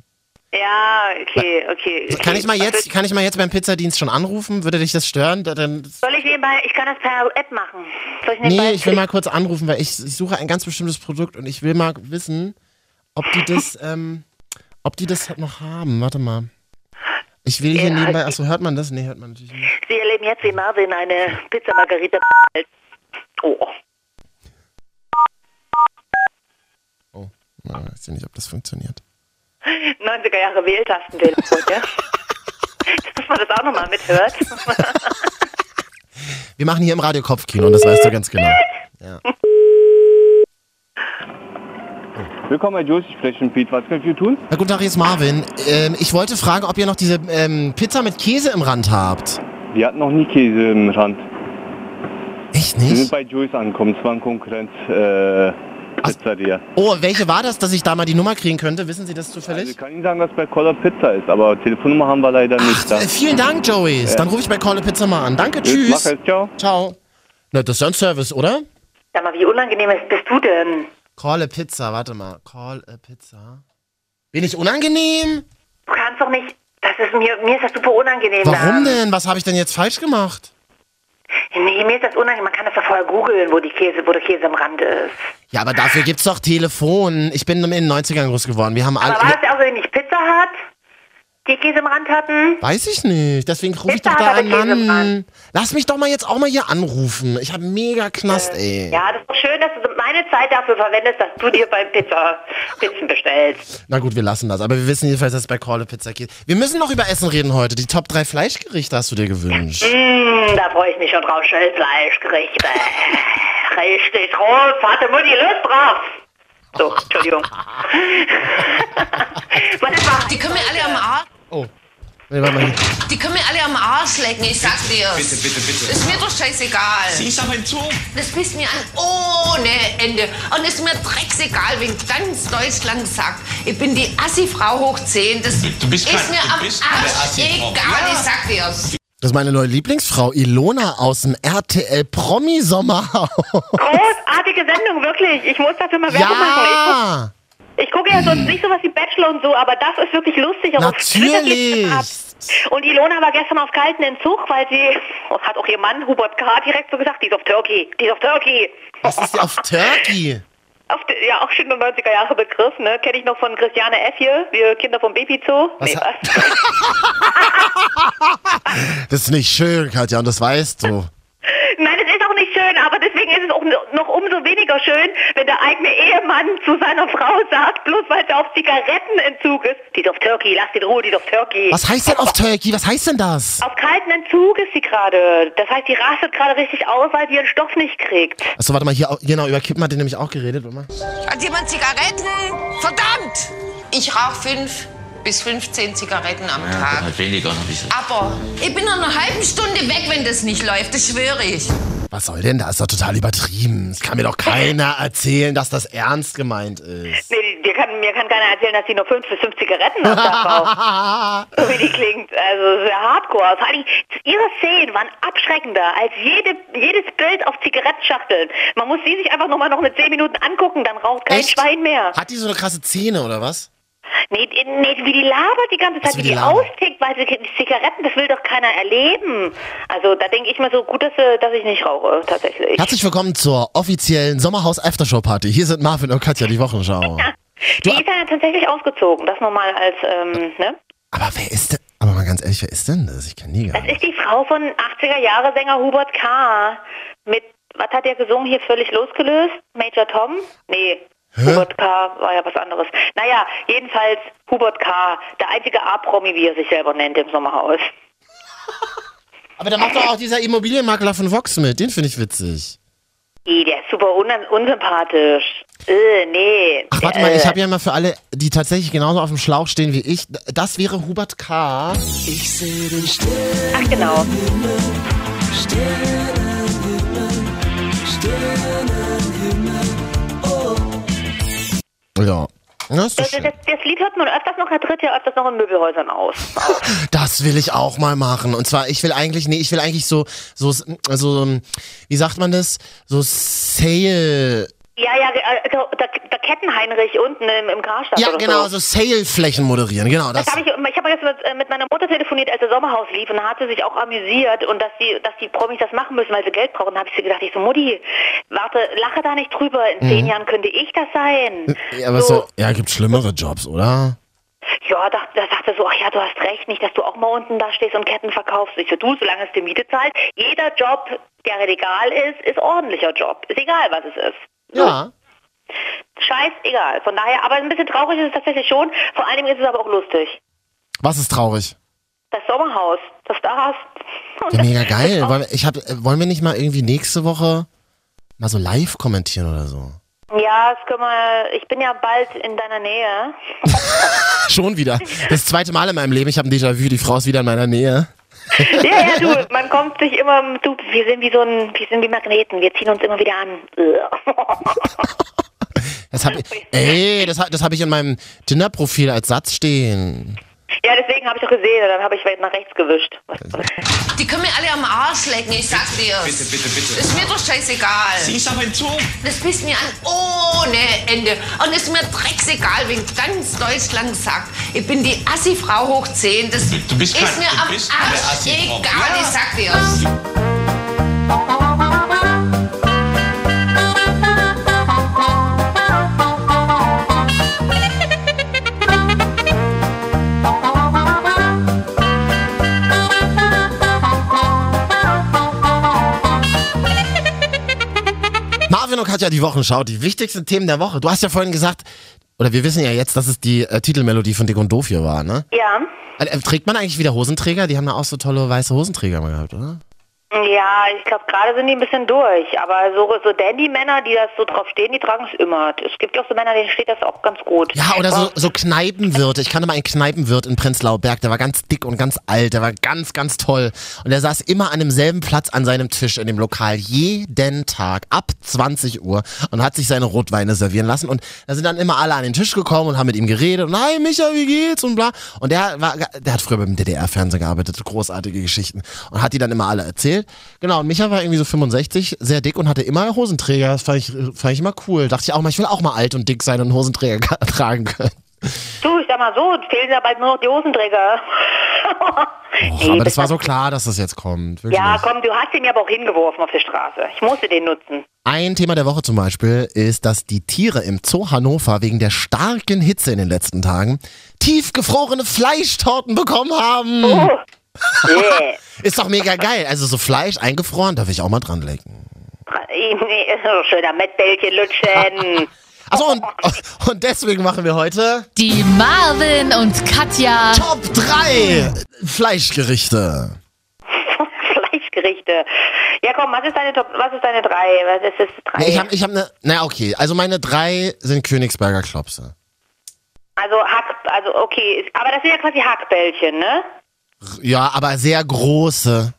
S3: Ja, okay, okay.
S1: Kann ich mal jetzt, kann ich mal jetzt beim Pizzadienst schon anrufen? Würde dich das stören? Da- Dann,
S3: Soll ich nebenbei, ich kann das per App machen. Soll ich nebenbei
S1: nee, ich will mal kurz anrufen, weil ich, ich suche ein ganz bestimmtes Produkt und ich will mal wissen, ob die das, ähm, ob die das noch haben. Warte mal. Ich will hier
S3: Ja,
S1: nebenbei,
S3: ich-
S1: achso, hört man das? Nee, hört man natürlich nicht.
S3: Sie erleben jetzt, wie Marvin eine Pizza Margarita Oh.
S1: Oh, na, weiß ja nicht, ob das funktioniert.
S3: 90er Jahre Wähltastentelefon, ja? Dass man das auch nochmal mithört.
S1: Wir machen hier im Radio Kopfkino und das weißt du ganz genau. Ja.
S8: Willkommen bei Jules, ich spreche mit Pete. Was kann ich für tun?
S1: Na, guten Tag, hier ist Marvin. Ähm, ich wollte fragen, ob ihr noch diese ähm, Pizza mit Käse im Rand habt.
S8: Wir hatten noch nie Käse im Rand.
S1: Echt
S8: Wir sind
S1: nicht?
S8: bei Jules angekommen, es war ein Konkurrenz. Äh, Pizza dir.
S1: Oh, welche war das, dass ich da mal die Nummer kriegen könnte? Wissen Sie das
S8: Also
S1: zufällig?
S8: ich kann Ihnen sagen, dass bei Caller Pizza ist, aber Telefonnummer haben wir leider nicht da.
S1: Äh, vielen Dank, Joey's. Dann rufe ich bei Call a Pizza mal an. Danke,
S8: Tschüss.
S1: tschüss.
S8: Mach es, ciao.
S1: Ciao. Na, das ist ja ein Service, oder?
S3: Sag mal, wie unangenehm ist- bist du denn?
S1: Call a Pizza, warte mal. Call a Pizza. Bin ich unangenehm?
S3: Du kannst doch nicht. Das ist mir, mir ist das super unangenehm.
S1: Warum
S3: da.
S1: denn? Was habe ich denn jetzt falsch gemacht?
S3: Nee, mir ist das unangenehm. Man kann das doch vorher googeln, wo die Käse, wo der Käse am Rand ist.
S1: Ja, aber dafür gibt's doch Telefon. Ich bin in den 90ern groß geworden. Wir haben
S3: Aber war
S1: alle.
S3: das der außerdem nicht Pizza hat? Die Käse am Rand hatten?
S1: Weiß ich nicht. Deswegen rufe ich doch da an. Mann. Lass mich doch mal jetzt auch mal hier anrufen. Ich habe mega Knast, ey.
S3: Ja, das ist doch schön, dass du meine Zeit dafür verwendest, dass du dir beim Pizza Pizzen bestellst.
S1: Na gut, wir lassen das. Aber wir wissen jedenfalls, dass es bei Call a Pizza geht. Wir müssen noch über Essen reden heute. Die Top 3 Fleischgerichte hast du dir gewünscht.
S3: Mmh, da freue ich mich schon drauf. Schellfleischgerichte. Richtig rot. Hatte Mutti Lust drauf. So, Entschuldigung. Warte mal.
S2: Die können mir alle am Arsch.
S1: Oh. Nee, warte mal hier.
S2: Die können mir alle am Arsch lecken, ich sag dir.
S9: Bitte, bitte, bitte.
S2: Ist mir doch scheißegal.
S9: Sie ist aber ein Zoo.
S2: Das pisst mir an ohne Ende. Und ist mir drecksegal, wenn ganz Deutschland sagt, ich bin die Assi-Frau hoch 10. Das
S9: Du bist
S2: ist
S9: kein-
S2: mir
S9: du
S2: am
S9: bist
S2: Arsch egal,
S9: Ja.
S2: ich sag dir's.
S1: Das ist meine neue Lieblingsfrau, Ilona aus dem RTL Promi-Sommerhaus.
S3: Großartige Sendung, wirklich. Ich muss dafür mal Werbung machen. Ich gucke ja sonst nicht sowas wie Bachelor und so, aber das ist wirklich lustig. Auch
S1: natürlich.
S3: Und Ilona war gestern auf kalten Entzug, weil sie, hat auch ihr Mann Hubert K. direkt so gesagt, die ist auf Turkey, die ist auf Turkey.
S1: Was ist auf Turkey?
S3: Auf ja, auch schon ein 90er Jahre Begriff, ne? Kenne ich noch von Christiane F. hier, wir Kinder vom Babyzoo.
S1: Was
S3: Nee?
S1: Das ist nicht schön, Katja, und das weißt du.
S3: Nein, schön, aber deswegen ist es auch noch umso weniger schön, wenn der eigene Ehemann zu seiner Frau sagt, bloß weil sie auf Zigarettenentzug ist, die ist auf Turkey, lass die in Ruhe, die ist auf Turkey.
S1: Was heißt denn auf Turkey? Was heißt denn das?
S3: Auf kalten Entzug ist sie gerade. Das heißt, die rastet gerade richtig aus, weil sie ihren Stoff nicht kriegt.
S1: Achso, warte mal, hier, au- genau, über Kippen hat ihr nämlich auch geredet. Warte mal.
S2: Hat jemand Zigaretten? Verdammt! Ich rauche fünf bis 15 Zigaretten am Tag.
S9: Halt weniger, hab ich
S2: Aber ich bin nach einer halben Stunde weg, wenn das nicht läuft, das schwöre ich.
S1: Was soll denn da? Ist doch total übertrieben. Es kann mir doch keiner erzählen, dass das ernst gemeint ist.
S3: Nee, dir kann, mir kann keiner erzählen, dass sie nur fünf bis fünf Zigaretten am Tag raucht. so wie die klingt. Also sehr hardcore. Vor allem, ihre Szenen waren abschreckender als jede, jedes Bild auf Zigarettenschachteln. Man muss sie sich einfach nochmal noch eine zehn Minuten angucken, dann raucht kein
S1: Echt?
S3: Schwein mehr.
S1: Hat die so eine krasse Zähne oder was?
S3: Nee, nee, wie die labert die ganze Zeit, wie die
S1: die
S3: austickt, weil sie die Zigaretten, das will doch keiner erleben. Also da denke ich mir so, gut, dass, äh, dass ich nicht rauche, tatsächlich.
S1: Herzlich willkommen zur offiziellen Sommerhaus Aftershow Party. Hier sind Marvin und Katja, die Wochenschau.
S3: Die ist ja tatsächlich ausgezogen, das nochmal als, ähm, ne?
S1: Aber wer ist denn? Aber mal ganz ehrlich, wer ist denn das? Ich kenne die gar
S3: Das
S1: nicht.
S3: ist die Frau von 80er-Jahre-Sänger Hubert K. Mit, was hat der gesungen hier völlig losgelöst? Major Tom? Nee. Hubert K. war ja was anderes. Naja, jedenfalls Hubert K., der einzige A-Promi, wie er sich selber nennt im Sommerhaus.
S1: Aber da macht doch auch dieser Immobilienmakler von Vox mit. Den finde ich witzig.
S3: Ih, der ist super un unsympathisch. Äh, nee.
S1: Ach, warte mal,
S3: Äh,
S1: ich habe ja mal für alle, die tatsächlich genauso auf dem Schlauch stehen wie ich, das wäre Hubert K.
S3: Ach, genau.
S1: Ja. Ja,
S3: Das,
S1: schön.
S3: das, das Lied hört man öfters noch, er tritt ja öfters noch in Möbelhäusern aus.
S1: Das will ich auch mal machen. Und zwar, ich will eigentlich, nee, ich will eigentlich so, so, also, wie sagt man das? So Sale.
S3: Ja, ja, Kettenheinrich unten im, im Karstadt
S1: Ja,
S3: oder
S1: genau,
S3: so.
S1: so Sale-Flächen moderieren, genau. Das,
S3: Das habe ich, ich habe jetzt mit, äh, mit meiner Mutter telefoniert, als der Sommerhaus lief und da hat sie sich auch amüsiert und dass die, dass die Promis das machen müssen, weil sie Geld brauchen. Da habe ich sie gedacht, ich so, Mutti, warte, lache da nicht drüber. In zehn Jahren könnte ich das sein.
S1: ja, aber
S3: so,
S1: so, ja, gibt schlimmere Jobs, oder?
S3: ja, da, da sagte so, ach ja, du hast recht, nicht, dass du auch mal unten da stehst und Ketten verkaufst. Ich so, du, solange es die Miete zahlt, jeder Job, der legal ist, ist ordentlicher Job. Ist egal, was es ist.
S1: Ja.
S3: Scheiß egal. Von daher, aber ein bisschen traurig ist es tatsächlich schon. Vor allem ist es aber auch lustig.
S1: Was ist traurig?
S3: Das Sommerhaus, das da hast.
S1: Ja, mega geil. Wollen wir, ich hab, wollen wir nicht mal irgendwie nächste Woche mal so live kommentieren oder so?
S3: Ja, das können wir. Ich bin ja bald in deiner Nähe.
S1: Schon wieder. Das zweite Mal in meinem Leben. Ich habe ein Déjà-vu. Die Frau ist wieder in meiner Nähe.
S3: ja, ja, du, man kommt sich immer. Du, wir sind wie so ein, wir sind wie Magneten. Wir ziehen uns immer wieder an.
S1: Das hab ich, ey, das, das habe ich in meinem Tinder-Profil als Satz stehen.
S3: Ja, deswegen habe ich doch gesehen und dann habe ich weit nach rechts gewischt.
S2: Die können mir alle am Arsch lecken, ich sag dir.
S9: Bitte, bitte, bitte.
S2: Ist mir doch scheißegal.
S9: Sie ist aber entzogen.
S2: Das pisst mir an ohne Ende. Und ist mir drecksegal, wenn ganz Deutschland sagt, ich bin die Assi-Frau hoch 10. Das
S9: Du bist
S2: ist
S9: kein-
S2: mir
S9: du
S2: am
S9: bist
S2: Arsch egal,
S9: Ja.
S2: ich sag dir's.
S1: Marvin und Katja, die Wochenschau, die wichtigsten Themen der Woche. Du hast ja vorhin gesagt, oder wir wissen ja jetzt, dass es die äh, Titelmelodie von Dick und Doof hier war, ne?
S3: ja.
S1: Äh, äh, trägt man eigentlich wieder Hosenträger? Die haben da auch so tolle weiße Hosenträger mal gehabt, oder?
S3: Ja, ich glaube, gerade sind die ein bisschen durch. Aber so, so Dandy-Männer, die das so drauf stehen, die tragen es immer. Es gibt auch so Männer, denen steht das auch ganz gut.
S1: Ja, oder so, so Kneipenwirte. Ich kannte mal einen Kneipenwirt in Prenzlauer Berg, der war ganz dick und ganz alt, der war ganz, ganz toll. Und der saß immer an demselben Platz an seinem Tisch in dem Lokal, jeden Tag, ab 20 Uhr und hat sich seine Rotweine servieren lassen. Und da sind dann immer alle an den Tisch gekommen und haben mit ihm geredet und hi Micha, wie geht's und bla. Und der war, der hat früher beim DDR-Fernsehen gearbeitet, großartige Geschichten. Und hat die dann immer alle erzählt. Genau, und Micha war irgendwie so 65, sehr dick und hatte immer Hosenträger. Das fand ich, fand ich immer cool. Dachte ich auch mal, ich will auch mal alt und dick sein und Hosenträger tragen können.
S3: Du, ich sag mal so, fehlen ja bald nur noch die Hosenträger.
S1: Och, aber das war so klar, dass das jetzt kommt. Wirklich.
S3: Ja, komm, du hast ihn mir aber auch hingeworfen auf der Straße. Ich musste den nutzen.
S1: Ein Thema der Woche zum Beispiel ist, dass die Tiere im Zoo Hannover wegen der starken Hitze in den letzten Tagen tiefgefrorene Fleischtorten bekommen haben.
S3: Oh.
S1: Ist doch mega geil. Also so Fleisch eingefroren, darf ich auch mal dran lecken.
S3: Schöner Mettbällchen lutschen.
S1: Achso, und, und deswegen machen wir heute
S10: Die Marvin und Katja.
S1: Top 3 Fleischgerichte.
S3: Fleischgerichte. Ja, komm, was ist deine Top, was ist deine drei? Was ist das drei?
S1: Nee, ich habe ich hab ne, na okay, also meine drei sind Königsberger Klopse.
S3: also Hack, also okay, aber das sind ja quasi Hackbällchen, ne?
S1: Ja, aber sehr große.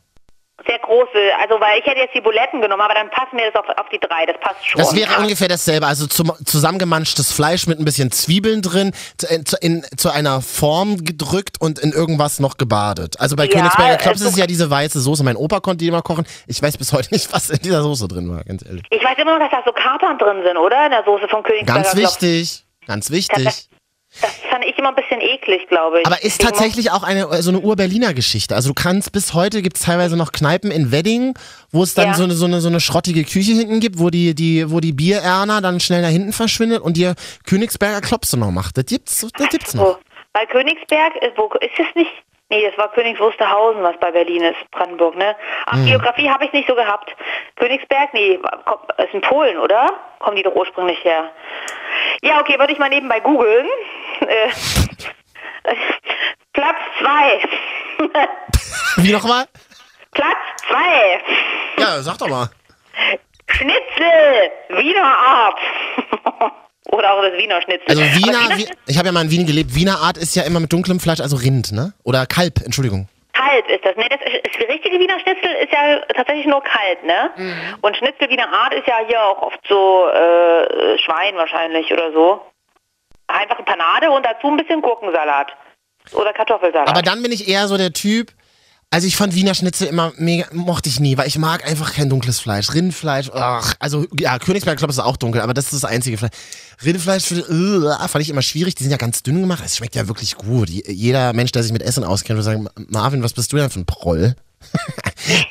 S3: Sehr große, also weil ich hätte jetzt die Buletten genommen, aber dann passen wir das auf, auf die drei, das passt schon.
S1: Das wäre ungefähr dasselbe, also zum, zusammengemanschtes Fleisch mit ein bisschen Zwiebeln drin, zu, in, zu- in, zu einer Form gedrückt und in irgendwas noch gebadet. Also bei
S3: Ja,
S1: Königsberger
S3: äh,
S1: Klops ist
S3: so-
S1: es ja diese weiße Soße. Mein Opa konnte die immer kochen. Ich weiß bis heute nicht, was in dieser Soße drin war, ganz ehrlich.
S3: Ich weiß immer noch, dass da so Kapern drin sind, oder? In der Soße vom Königsberger
S1: Ganz wichtig, ganz wichtig.
S3: Das fand ich immer ein bisschen eklig, glaube ich.
S1: Aber ist tatsächlich auch eine so eine Ur-Berliner Geschichte. Also du kannst bis heute gibt es teilweise noch Kneipen in Wedding, wo es dann
S3: Ja.
S1: so, eine, so, eine, so eine schrottige Küche hinten gibt, wo die, die, wo die Biererner dann schnell nach hinten verschwindet und dir Königsberger Klopse noch macht. Das gibt's, das gibt's noch.
S3: Weil Königsberg, ist, wo ist es nicht? Nee, das war Königs Wusterhausen, was bei Berlin ist, Brandenburg, ne? Ach,
S1: Hm.
S3: Geografie habe ich nicht so gehabt. Königsberg, nee, ist in Polen, oder? Kommen die doch ursprünglich her. Ja, okay, würde ich mal nebenbei googeln. Äh, Platz zwei.
S1: Wie nochmal?
S3: Platz zwei.
S1: Ja, sag doch mal.
S3: Schnitzel, Wiener Art. Oder auch das Wiener Schnitzel.
S1: Also Wiener, Wie- ich habe ja mal in Wien gelebt. Wiener Art ist ja immer mit dunklem Fleisch, also Rind, ne? Oder Kalb, Entschuldigung.
S3: Kalt ist das. Ne, das ist, das richtige Wiener Schnitzel ist ja tatsächlich nur kalt, ne? Und Schnitzel Wiener Art ist ja hier auch oft so äh, Schwein wahrscheinlich oder so. Einfach eine Panade und dazu ein bisschen Gurkensalat. Oder Kartoffelsalat.
S1: Aber dann bin ich eher so der Typ. Also ich fand Wiener Schnitzel immer mega, mochte ich nie, weil ich mag einfach kein dunkles Fleisch. Rindfleisch, ach, also ja, Königsberg Klopp ist auch dunkel, aber das ist das einzige Fleisch. Rindfleisch uh, fand ich immer schwierig, die sind ja ganz dünn gemacht, es schmeckt ja wirklich gut. Je- Jeder Mensch, der sich mit Essen auskennt, würde sagen, Marvin, was bist du denn für ein Proll?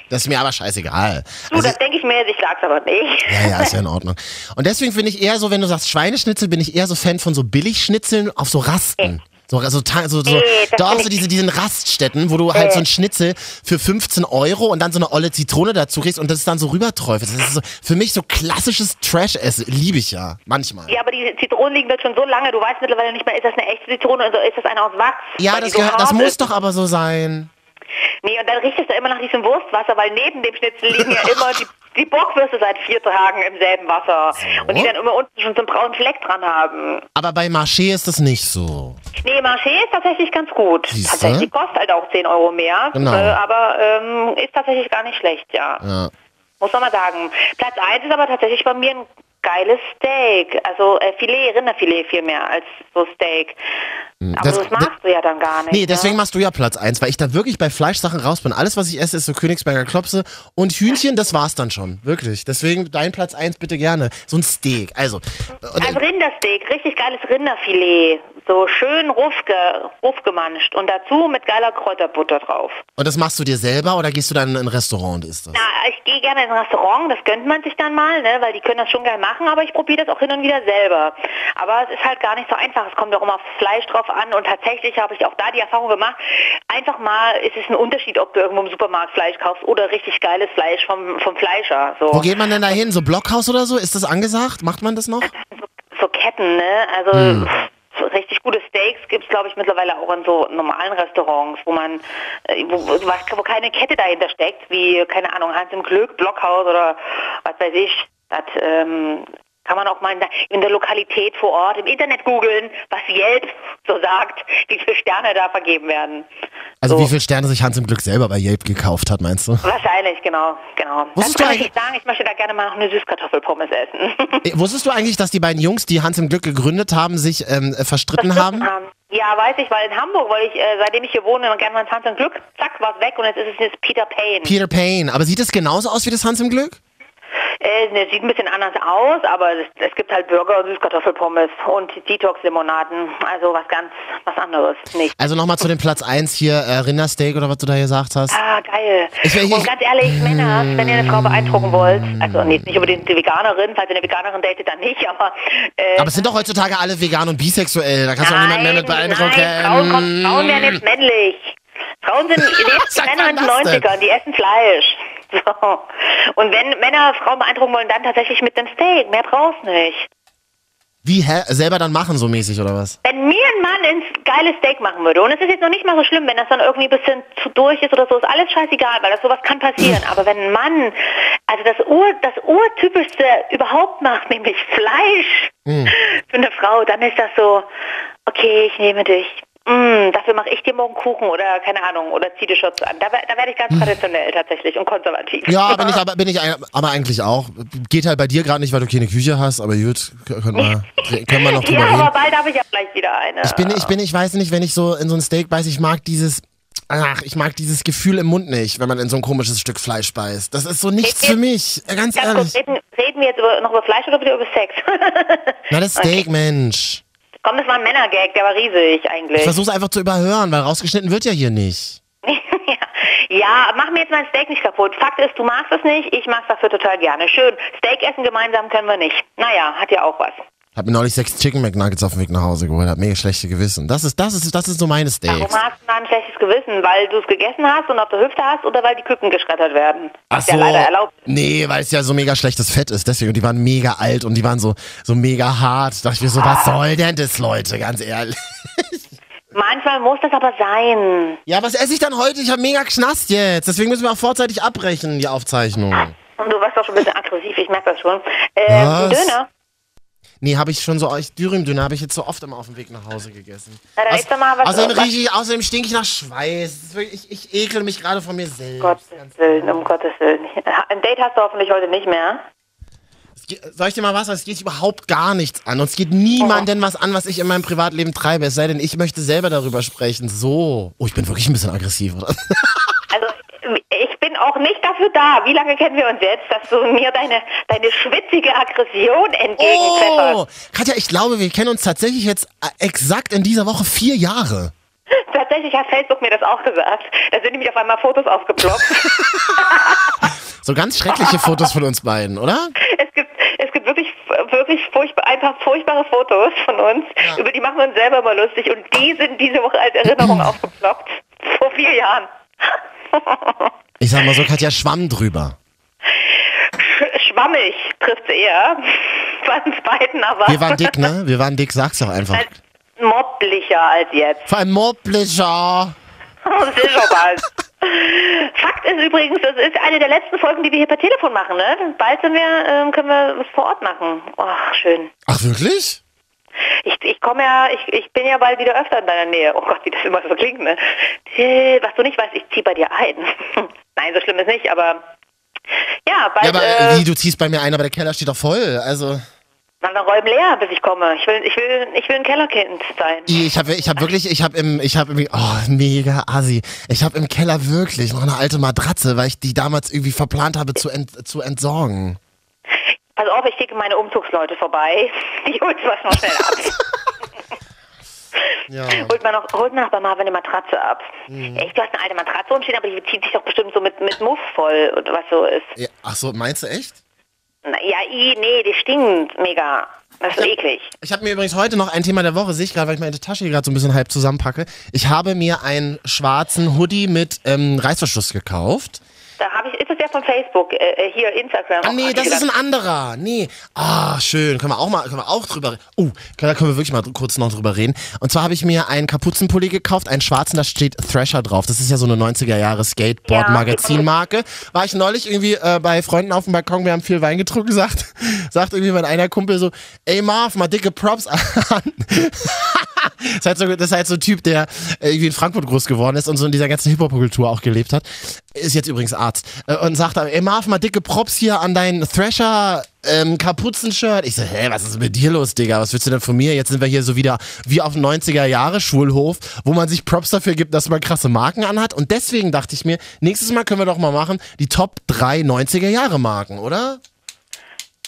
S1: Das ist mir aber scheißegal.
S3: du,
S1: Also,
S3: das denke ich mir, ich sag's aber nicht.
S1: ja, ja, ist ja in Ordnung. Und deswegen finde ich eher so, wenn du sagst Schweineschnitzel, bin ich eher so Fan von so Billigschnitzeln auf so Rasten. So, so, so, so,
S3: das
S1: doch,
S3: find
S1: so diese, diesen Raststätten, wo du halt so ein Schnitzel für 15 Euro und dann so eine olle Zitrone dazu kriegst und das ist dann so rüberträufelt. Das ist so, für mich so klassisches Trash-Essen. Liebe ich ja. Manchmal.
S3: Ja, aber die Zitronen liegen dort schon so lange, du weißt mittlerweile nicht mehr, ist das eine echte Zitrone oder ist das eine aus Wachs?
S1: Ja, das,
S3: so
S1: gehört, das muss
S3: ist.
S1: doch aber so sein.
S3: Nee, und dann riecht es da immer nach diesem Wurstwasser, weil neben dem Schnitzel liegen ja immer die, die Bockwürste seit vier Tagen im selben Wasser. Und die dann immer unten schon so einen braunen Fleck dran haben.
S1: Aber bei Marché ist das nicht so.
S3: Nee, Marché ist tatsächlich ganz gut.
S1: Siehste?
S3: Tatsächlich kostet halt auch 10 Euro mehr.
S1: Genau.
S3: Äh, aber ähm, ist tatsächlich gar nicht schlecht, ja.
S1: Ja.
S3: Muss man mal sagen. Platz 1 ist aber tatsächlich bei mir ein geiles Steak. Also äh, Filet, Rinderfilet viel mehr als so Steak. Aber
S1: Das-
S3: das, magst du ja dann gar nicht.
S1: Nee, deswegen
S3: ne?
S1: machst du ja Platz eins, weil ich da wirklich bei Fleischsachen raus bin. Alles, was ich esse, ist so Königsberger Klopse und Hühnchen, das war's dann schon. Wirklich. Deswegen dein Platz eins bitte gerne. So ein Steak. Also.
S3: Ein Rindersteak, richtig geiles Rinderfilet. So schön rufge, rufgemanscht und dazu mit geiler Kräuterbutter drauf.
S1: und das machst du dir selber oder gehst du dann in ein Restaurant und isst das?
S3: Na, ich gehe gerne in ein Restaurant, das gönnt man sich dann mal, ne, weil die können das schon geil machen, aber ich probiere das auch hin und wieder selber. Aber es ist halt gar nicht so einfach, es kommt auch immer aufs Fleisch drauf an und tatsächlich habe ich auch da die Erfahrung gemacht, einfach mal ist es ein Unterschied, ob du irgendwo im Supermarkt Fleisch kaufst oder richtig geiles Fleisch vom, vom Fleischer. So.
S1: Wo geht man denn da hin? So Blockhaus oder so? Ist das angesagt? Macht man das noch?
S3: so Ketten, ne? Also
S1: Hm.
S3: so richtig gute Steaks gibt's glaube ich, mittlerweile auch in so normalen Restaurants, wo man, äh, wo, wo keine Kette dahinter steckt, wie, keine Ahnung, Hans im Glück, Blockhaus oder was weiß ich. Das ähm, kann man auch mal in der, Lokalität vor Ort im Internet googeln, was Yelp so sagt, wie viele Sterne da vergeben werden.
S1: Also
S3: So.
S1: wie viele Sterne sich Hans im Glück selber bei Yelp gekauft hat, meinst du?
S3: Wahrscheinlich, genau, genau.
S1: Wusstest
S3: Dann
S1: du
S3: kann ich
S1: eigentlich-
S3: sagen, ich möchte da gerne mal noch eine Süßkartoffelpommes essen.
S1: Äh, Wusstest du eigentlich, dass die beiden Jungs, die Hans im Glück gegründet haben, sich ähm, äh, verstritten haben?
S3: Ja, weiß ich, weil in Hamburg, weil ich, äh, seitdem ich hier wohne, gerne mal ins Hans und Glück, zack, war's weg und jetzt ist es jetzt Peter Payne.
S1: Peter Payne. Aber sieht es genauso aus wie das Hans im Glück?
S3: Äh, ne, sieht ein bisschen anders aus, aber es, es gibt halt Burger, Süßkartoffelpommes und Detox-Limonaden, also was ganz, was anderes nicht.
S1: Also nochmal zu dem Platz 1 hier, äh, Rindersteak oder was du da gesagt hast.
S3: Ah, geil.
S1: Ich hier-
S3: und ganz ehrlich, Männer, wenn ihr eine Frau beeindrucken wollt, also nee, nicht unbedingt die Veganerin, falls ihr eine Veganerin datet, dann nicht, aber äh,
S1: Aber es sind doch heutzutage alle vegan und bisexuell. Da kannst du auch niemanden mehr mit beeindrucken.
S3: Nein, Frauen, kommen, Frauen werden jetzt männlich. Frauen sind die Männer in den
S1: man das denn?
S3: 90ern, die essen Fleisch. So. Und wenn Männer Frauen beeindrucken wollen, dann tatsächlich mit dem Steak. Mehr brauchst nicht.
S1: Wie, hä? Selber dann machen so mäßig oder was?
S3: Wenn mir ein Mann ins geile Steak machen würde, und es ist jetzt noch nicht mal so schlimm, wenn das dann irgendwie ein bisschen zu durch ist oder so, ist alles scheißegal, weil das sowas kann passieren. Aber wenn ein Mann, also das Ur, das Urtypischste überhaupt macht, nämlich Fleisch für eine Frau, dann ist das so, okay, ich nehme dich. Mm, dafür mache ich dir morgen Kuchen oder keine Ahnung oder zieh dir Schutz an. Da, da werde ich ganz traditionell tatsächlich und konservativ.
S1: Ja, bin ich aber, bin ich aber eigentlich auch. Geht halt bei dir gerade nicht, weil du keine Küche hast, aber gut, können wir, können wir noch drüber
S3: ja,
S1: reden.
S3: aber bald habe ich ja vielleicht wieder eine.
S1: Ich bin, ich bin, ich weiß nicht, wenn ich so in so ein Steak beiße, ich mag dieses, ach, ich mag dieses Gefühl im Mund nicht, wenn man in so ein komisches Stück Fleisch beißt. Das ist so nichts für mich, äh, ganz
S3: Ganz
S1: ehrlich.
S3: kurz, reden, reden wir jetzt über, noch über Fleisch oder wieder über Sex?
S1: Na, das Steak, Mensch.
S3: Komm, das war ein Männergag, der war riesig eigentlich.
S1: Ich versuch's einfach zu überhören, weil rausgeschnitten wird ja hier nicht.
S3: ja, mach mir jetzt mein Steak nicht kaputt. Fakt ist, du magst es nicht, ich mag's dafür total gerne. Schön, Steak essen gemeinsam können wir nicht. Naja, hat ja auch was.
S1: Hab mir neulich sechs Chicken McNuggets auf dem Weg nach Hause geholt, hab mega schlechte Gewissen. Das ist, das ist, das ist so meine
S3: Warum
S1: Steaks.
S3: hast du da ein schlechtes Gewissen? Weil du es gegessen hast und auf der Hüfte hast oder weil die Küken geschreddert werden?
S1: Ach
S3: Ist
S1: so.
S3: ja leider erlaubt.
S1: Nee, weil es ja so mega schlechtes Fett ist, deswegen. Und die waren mega alt und die waren so, so mega hart. Da dachte ich mir so, was soll denn das, Leute, ganz ehrlich.
S3: Manchmal muss das aber sein.
S1: Ja, was esse ich dann heute? Ich habe mega Knast jetzt. Deswegen müssen wir auch vorzeitig abbrechen, die Aufzeichnung.
S3: Und du warst doch schon ein bisschen aggressiv, ich merke das schon. Äh,
S1: Was?
S3: Döner.
S1: Nee, habe ich schon so, ich, Dürüm-Döner habe ich jetzt so oft immer auf dem Weg nach Hause gegessen.
S3: Na,
S1: Aus- außerdem, ich, außerdem stinke ich nach Schweiß. Wirklich, ich, ich ekel mich gerade von mir selbst.
S3: Gottes Willen, um Gottes Willen. Ein Date hast du hoffentlich heute nicht mehr.
S1: Geht- Soll ich dir mal was sagen? Es geht überhaupt gar nichts an. Und es geht niemandem was an, was ich in meinem Privatleben treibe. Es sei denn, ich möchte selber darüber sprechen. So. Oh, ich bin wirklich ein bisschen aggressiv, oder?
S3: Ich bin auch nicht dafür da. Wie lange kennen wir uns jetzt, dass du mir deine, deine schwitzige Aggression entgegenpfefferst?
S1: Oh, Katja, ich glaube, wir kennen uns tatsächlich jetzt äh, exakt in dieser Woche vier Jahre.
S3: Tatsächlich hat Facebook mir das auch gesagt. Da sind nämlich auf einmal Fotos aufgeploppt.
S1: So ganz schreckliche Fotos von uns beiden, oder?
S3: es gibt, es gibt wirklich, wirklich furchtbar, einfach furchtbare Fotos von uns. Über die machen wir uns selber mal lustig. Und die sind diese Woche als Erinnerung aufgeploppt. Vor vier Jahren.
S1: Ich sag mal so, Katja, schwamm drüber.
S3: Sch schwammig trifft eher. Bei uns beiden aber.
S1: Wir waren dick, ne? Wir waren dick, sag's doch einfach.
S3: Mobblicher als jetzt.
S1: Vor allem Mobblicher.
S3: Schon was. Fakt ist übrigens, das ist eine der letzten Folgen, die wir hier per Telefon machen, ne? Bald sind wir, ähm, können wir was vor Ort machen. Ach, schön.
S1: Ach, wirklich?
S3: Ich, ich komme ja, ich, ich bin ja bald wieder öfter in deiner Nähe. Oh Gott, wie das immer so klingt, ne? Äh, Was du nicht weißt, ich zieh bei dir ein. Nein, so schlimm ist nicht, aber Ja, bald,
S1: Ja, aber
S3: äh,
S1: wie, du ziehst bei mir ein, aber der Keller steht doch voll. Also,
S3: dann räumen leer, bis ich komme. Ich will, ich will, ich will ein Kellerkind sein.
S1: ich habe ich hab wirklich, ich habe im, ich habe irgendwie, oh, mega assi. Ich habe im Keller wirklich noch eine alte Matratze, weil ich die damals irgendwie verplant habe zu, ent, zu entsorgen.
S3: Pass auf, ich schicke meine Umzugsleute vorbei. Die holt was noch schnell ab.
S1: Ja.
S3: Holt man noch, holt man noch bei Marvin eine Matratze ab.
S1: Mhm.
S3: Echt, du hast eine alte Matratze rumstehen, aber die zieht sich doch bestimmt so mit, mit Muff voll, oder was so ist.
S1: ja. Ach so, meinst du echt?
S3: Na, ja, i, nee, die stinkt mega. Das ist eklig.
S1: Ich habe mir übrigens heute noch ein Thema der Woche, sehe ich gerade, weil ich meine Tasche hier gerade so ein bisschen halb zusammenpacke. Ich habe mir einen schwarzen Hoodie mit ähm, Reißverschluss gekauft.
S3: Da habe ich, ist das ja von Facebook, äh, äh, hier Instagram.
S1: Ah, nee, das ist ein anderer. Nee. Ah, schön. Können wir auch mal, können wir auch drüber reden. Oh, da können wir wirklich mal kurz noch drüber reden. Und zwar habe ich mir einen Kapuzenpulli gekauft, einen schwarzen, da steht Thrasher drauf. Das ist ja so eine 90er Jahre Skateboard-Magazin-Marke. War ich neulich irgendwie äh, bei Freunden auf dem Balkon, wir haben viel Wein getrunken, sagt, sagt irgendwie mein einer Kumpel so, ey Marv, mal dicke Props an. Das ist, halt so, das ist halt so ein Typ, der äh, irgendwie in Frankfurt groß geworden ist und so in dieser ganzen Hip-Hop-Kultur auch gelebt hat. Ist jetzt übrigens Arzt. Äh, Und sagt, ey Marv, mal dicke Props hier an dein Thrasher ähm, Kapuzenshirt. Ich so, hä, was ist mit dir los, Digga? Was willst du denn von mir? Jetzt sind wir hier so wieder wie auf dem 90er Jahre Schulhof, wo man sich Props dafür gibt, dass man krasse Marken anhat. Und deswegen dachte ich mir, nächstes Mal können wir doch mal machen, die Top 3 90er Jahre Marken, oder?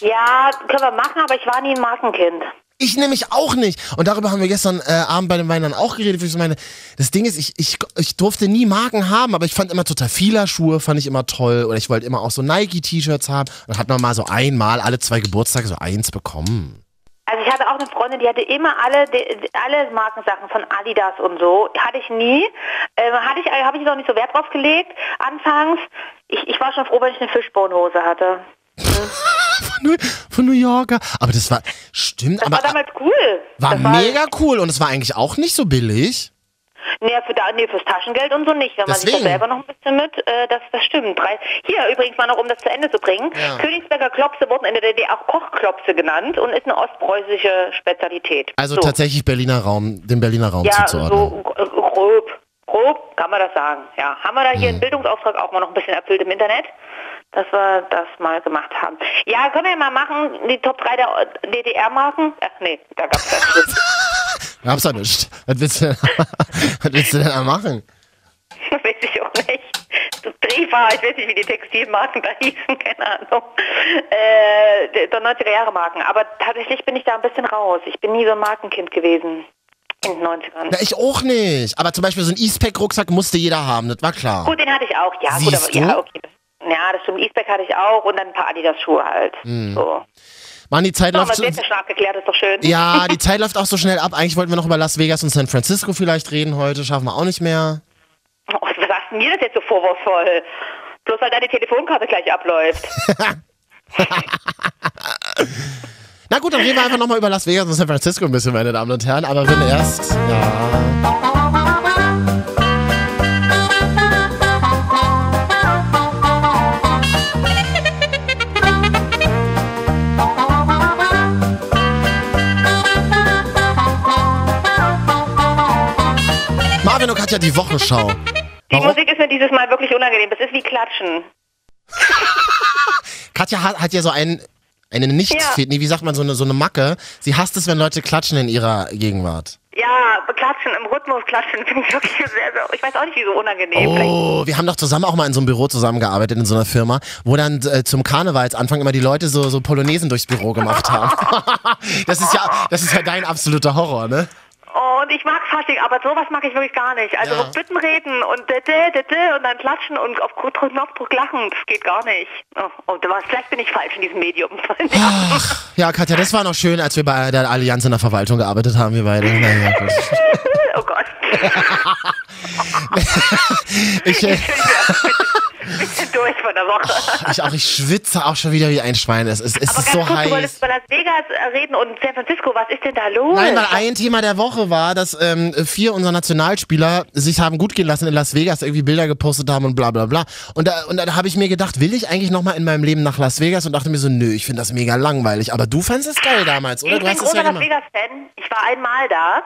S3: Ja, können wir machen, aber ich war nie ein Markenkind.
S1: Ich nämlich auch nicht. Und darüber haben wir gestern äh, Abend bei den Weinern auch geredet. wie Ich so meine, das Ding ist, ich, ich, ich durfte nie Marken haben, aber ich fand immer total vieler Schuhe, fand ich immer toll. Oder ich wollte immer auch so Nike-T-Shirts haben. Und hat man mal so einmal alle zwei Geburtstage so eins bekommen.
S3: Also ich hatte auch eine Freundin, die hatte immer alle die, alle Markensachen von Adidas und so. Hatte ich nie. Ähm, hatte ich, habe ich noch nicht so Wert drauf gelegt. Anfangs. Ich, ich war schon froh, wenn ich eine Fishbone-Hose hatte.
S1: Von New, von New Yorker. Aber das war, stimmt,
S3: Das
S1: aber
S3: war damals cool.
S1: war
S3: das
S1: mega cool. Und es war eigentlich auch nicht so billig.
S3: Nee, für da, nee, fürs Taschengeld und so nicht. Wenn man sich da selber noch ein bisschen mit, äh, das, das stimmt. Drei, hier übrigens mal noch, um das zu Ende zu bringen.
S1: Ja.
S3: Königsberger Klopse wurden in der DDR auch Kochklopse genannt und ist eine ostpreußische Spezialität.
S1: Also
S3: so.
S1: tatsächlich Berliner Raum, dem Berliner Raum
S3: Ja,
S1: zuzuordnen.
S3: so äh, grob. Grob kann man das sagen. Ja, haben wir da
S1: Hm.
S3: hier einen Bildungsauftrag auch mal noch ein bisschen erfüllt im Internet, dass wir das mal gemacht haben. Ja, können wir ja mal machen, die Top 3 der DDR-Marken. Ach nee, da gab's das nicht.
S1: Gab's da nicht. Was willst du denn, was willst du denn da machen?
S3: weiß ich auch nicht. Das Drefa, ich weiß nicht, wie die Textilmarken da hießen, keine Ahnung. Äh, der der 90er Jahre Marken. Aber tatsächlich bin ich da ein bisschen raus. Ich bin nie so ein Markenkind gewesen in den 90ern.
S1: Na, ich auch nicht. Aber zum Beispiel so ein Eastpack-Rucksack musste jeder haben, das war klar.
S3: Gut, den hatte ich auch, ja.
S1: Siehst
S3: gut, aber, ja,
S1: du?
S3: okay. Ja, das stimmt. Eastpack hatte ich auch und dann ein paar Adidas-Schuhe halt.
S1: Hm.
S3: So.
S1: Mann, die Zeit
S3: So,
S1: läuft.
S3: das schon abgeklärt, ist doch schön.
S1: Ja, die Zeit läuft auch so schnell ab. Eigentlich wollten wir noch über Las Vegas und San Francisco vielleicht reden heute. Schaffen wir auch nicht mehr.
S3: Oh, was sagst du mir das jetzt so vorwurfsvoll? Bloß weil deine Telefonkarte gleich abläuft.
S1: Na gut, dann reden wir einfach nochmal über Las Vegas und San Francisco ein bisschen, meine Damen und Herren. Aber wenn erst. Ja. Katja, die Wochenschau.
S3: Die
S1: Warum?
S3: Musik ist mir dieses Mal wirklich unangenehm. Das ist wie Klatschen.
S1: Katja hat, hat ja so ein, eine nicht
S3: Ja.
S1: nee, wie sagt man, so eine, so eine Macke. Sie hasst es, wenn Leute klatschen in ihrer Gegenwart.
S3: Ja, klatschen, im Rhythmus klatschen finde ich wirklich sehr, sehr, ich weiß auch nicht, wieso unangenehm. Vielleicht-
S1: Oh, wir haben doch zusammen auch mal in so einem Büro zusammengearbeitet, in so einer Firma, wo dann äh, zum Karnevalsanfang immer die Leute so, so Polonaisen durchs Büro gemacht haben. das ist ja, das ist ja dein absoluter Horror, ne?
S3: Ich mag Fasching, aber sowas mag ich wirklich gar nicht. Also
S1: Ja.
S3: auf Bitten reden und dä, dä, dä, dä, und dann klatschen und auf Knopfdruck lachen, das geht gar nicht. Oh, oh, war- vielleicht bin ich falsch in diesem Medium. Ja.
S1: Ja, Katja, das war noch schön, als wir bei der Allianz in der Verwaltung gearbeitet haben, wir beide. Naja,
S3: oh Gott.
S1: Ich, äh,
S3: Bin durch von der Woche.
S1: ich auch, ich schwitze auch schon wieder wie ein Schwein. Es ist, es
S3: Aber
S1: ist
S3: ganz
S1: so
S3: kurz, du
S1: heiß.
S3: wolltest über Las Vegas äh, reden und San Francisco. Was ist denn da los?
S1: Nein, weil ein Thema der Woche war, dass ähm, vier unserer Nationalspieler sich haben gut gehen lassen in Las Vegas, irgendwie Bilder gepostet haben und bla bla bla. Und da, und da habe ich mir gedacht, will ich eigentlich nochmal in meinem Leben nach Las Vegas und dachte mir so, nö, ich finde das mega langweilig. Aber du fandest es geil damals, oder?
S3: Ich
S1: du
S3: bin
S1: es ja
S3: großer Las. Vegas-Fan. Ich war einmal da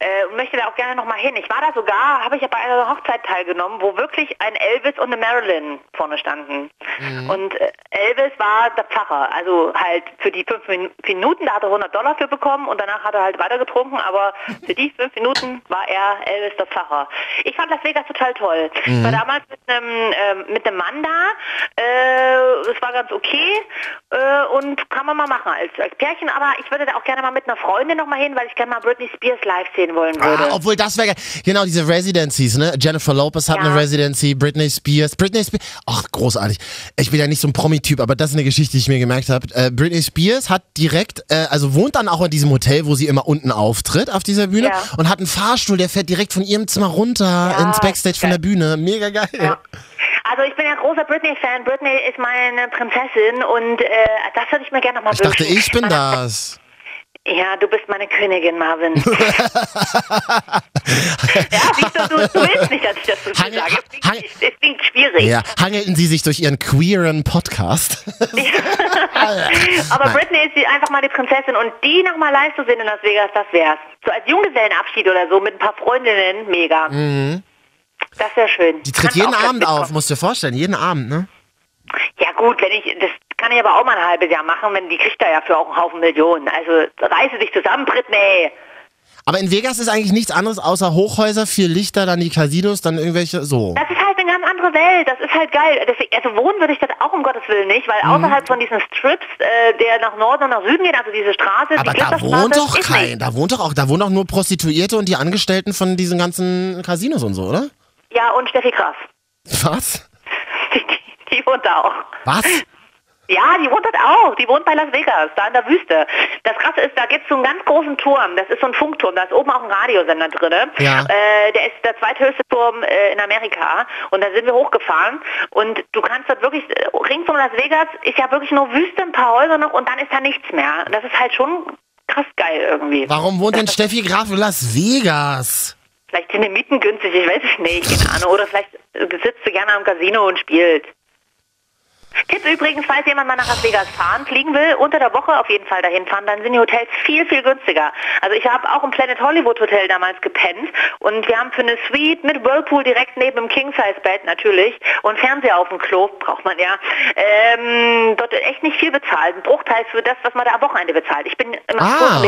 S3: äh, und möchte da auch gerne nochmal hin. Ich war da sogar, habe ich ja bei einer Hochzeit teilgenommen, wo wirklich ein Elvis und eine Marilyn vorne standen.
S1: Mhm.
S3: Und äh, Elvis war der Pfarrer. Also halt für die fünf Min Minuten, da hat er 100 Dollar für bekommen und danach hat er halt weiter getrunken, aber für die fünf Minuten war er Elvis der Pfarrer. Ich fand Las Vegas total toll. Ich
S1: Mhm.
S3: war damals mit einem ähm, mit einem Mann da. Äh, es war ganz okay äh, und kann man mal machen als, als Pärchen. Aber ich würde da auch gerne mal mit einer Freundin noch mal hin, weil ich gerne mal Britney Spears live sehen wollen würde.
S1: Ah, obwohl das wäre. Genau, diese Residencies, ne? Jennifer Lopez hat
S3: Ja.
S1: eine Residency, Britney Spears. Britney Spears, ach, großartig. Ich bin ja nicht so ein Promi-Typ, aber das ist eine Geschichte, die ich mir gemerkt habe. Äh, Britney Spears hat direkt, äh, also wohnt dann auch in diesem Hotel, wo sie immer unten auftritt auf dieser Bühne
S3: Ja.
S1: und hat einen Fahrstuhl, der fährt direkt von ihrem Zimmer runter
S3: Ja,
S1: ins Backstage von
S3: geil.
S1: der Bühne. Mega geil.
S3: Also ich bin ja großer Britney-Fan. Britney ist meine Prinzessin und äh, das würde ich mir gerne noch mal
S1: Ich dachte,
S3: wünschen.
S1: ich bin das.
S3: Ja, du bist meine Königin, Marvin. ja, siehst du, du, willst nicht, dass ich das so
S1: Hangel-
S3: sage. Es klingt, es klingt schwierig.
S1: Ja, hangelten sie sich durch ihren queeren Podcast.
S3: Aber
S1: Nein.
S3: Britney ist einfach mal die Prinzessin und die noch mal live zu sehen in Las Vegas, das wär's. So als Junggesellenabschied oder so mit ein paar Freundinnen, mega. Das wäre schön.
S1: Mhm. Die tritt
S3: Kannst
S1: jeden Abend auf, musst du dir vorstellen, jeden Abend, ne?
S3: Ja gut, wenn ich, das kann ich aber auch mal ein halbes Jahr machen, wenn die kriegt da ja für auch einen Haufen Millionen. Also reiße dich zusammen, Britney.
S1: Aber in Vegas ist eigentlich nichts anderes außer Hochhäuser, vier Lichter, dann die Casinos, dann irgendwelche, so.
S3: Das ist halt eine ganz andere Welt. Das ist halt geil. Deswegen, also wohnen würde ich das auch um Gottes Willen nicht, weil
S1: Mhm.
S3: außerhalb von diesen Strips, äh, der nach Norden und nach Süden geht, also diese Straße,
S1: Aber
S3: die
S1: da wohnt doch kein,
S3: nicht.
S1: da wohnt doch auch, da wohnen doch nur Prostituierte und die Angestellten von diesen ganzen Casinos und so, oder?
S3: Ja, und Steffi Graf.
S1: Was?
S3: Die, die, die wohnt da auch.
S1: Was?
S3: Ja, die wohnt dort auch. Die wohnt bei Las Vegas, da in der Wüste. Das Krasse ist, da gibt es so einen ganz großen Turm. Das ist so ein Funkturm. Da ist oben auch ein Radiosender drin.
S1: Ja.
S3: Äh, der ist der zweithöchste Turm äh, in Amerika. Und da sind wir hochgefahren. Und du kannst dort wirklich, äh, rings um Las Vegas ist ja wirklich nur Wüste, ein paar Häuser noch und dann ist da nichts mehr. Das ist halt schon krass geil irgendwie.
S1: Warum wohnt denn Steffi Graf in Las Vegas?
S3: Vielleicht sind die Mieten günstig, ich weiß es nicht, keine Ahnung. Oder vielleicht sitzt sie gerne am Casino und spielt. Tipp übrigens, falls jemand mal nach Las Vegas fahren, fliegen will, unter der Woche auf jeden Fall dahin fahren, dann sind die Hotels viel, viel günstiger. Also ich habe auch im Planet Hollywood Hotel damals gepennt und wir haben für eine Suite mit Whirlpool direkt neben dem King-Size-Bett natürlich und Fernseher auf dem Klo, braucht man ja, ähm, dort echt nicht viel bezahlt. Ein Bruchteil für das, was man da am Wochenende bezahlt. Ich bin immer
S1: Ah.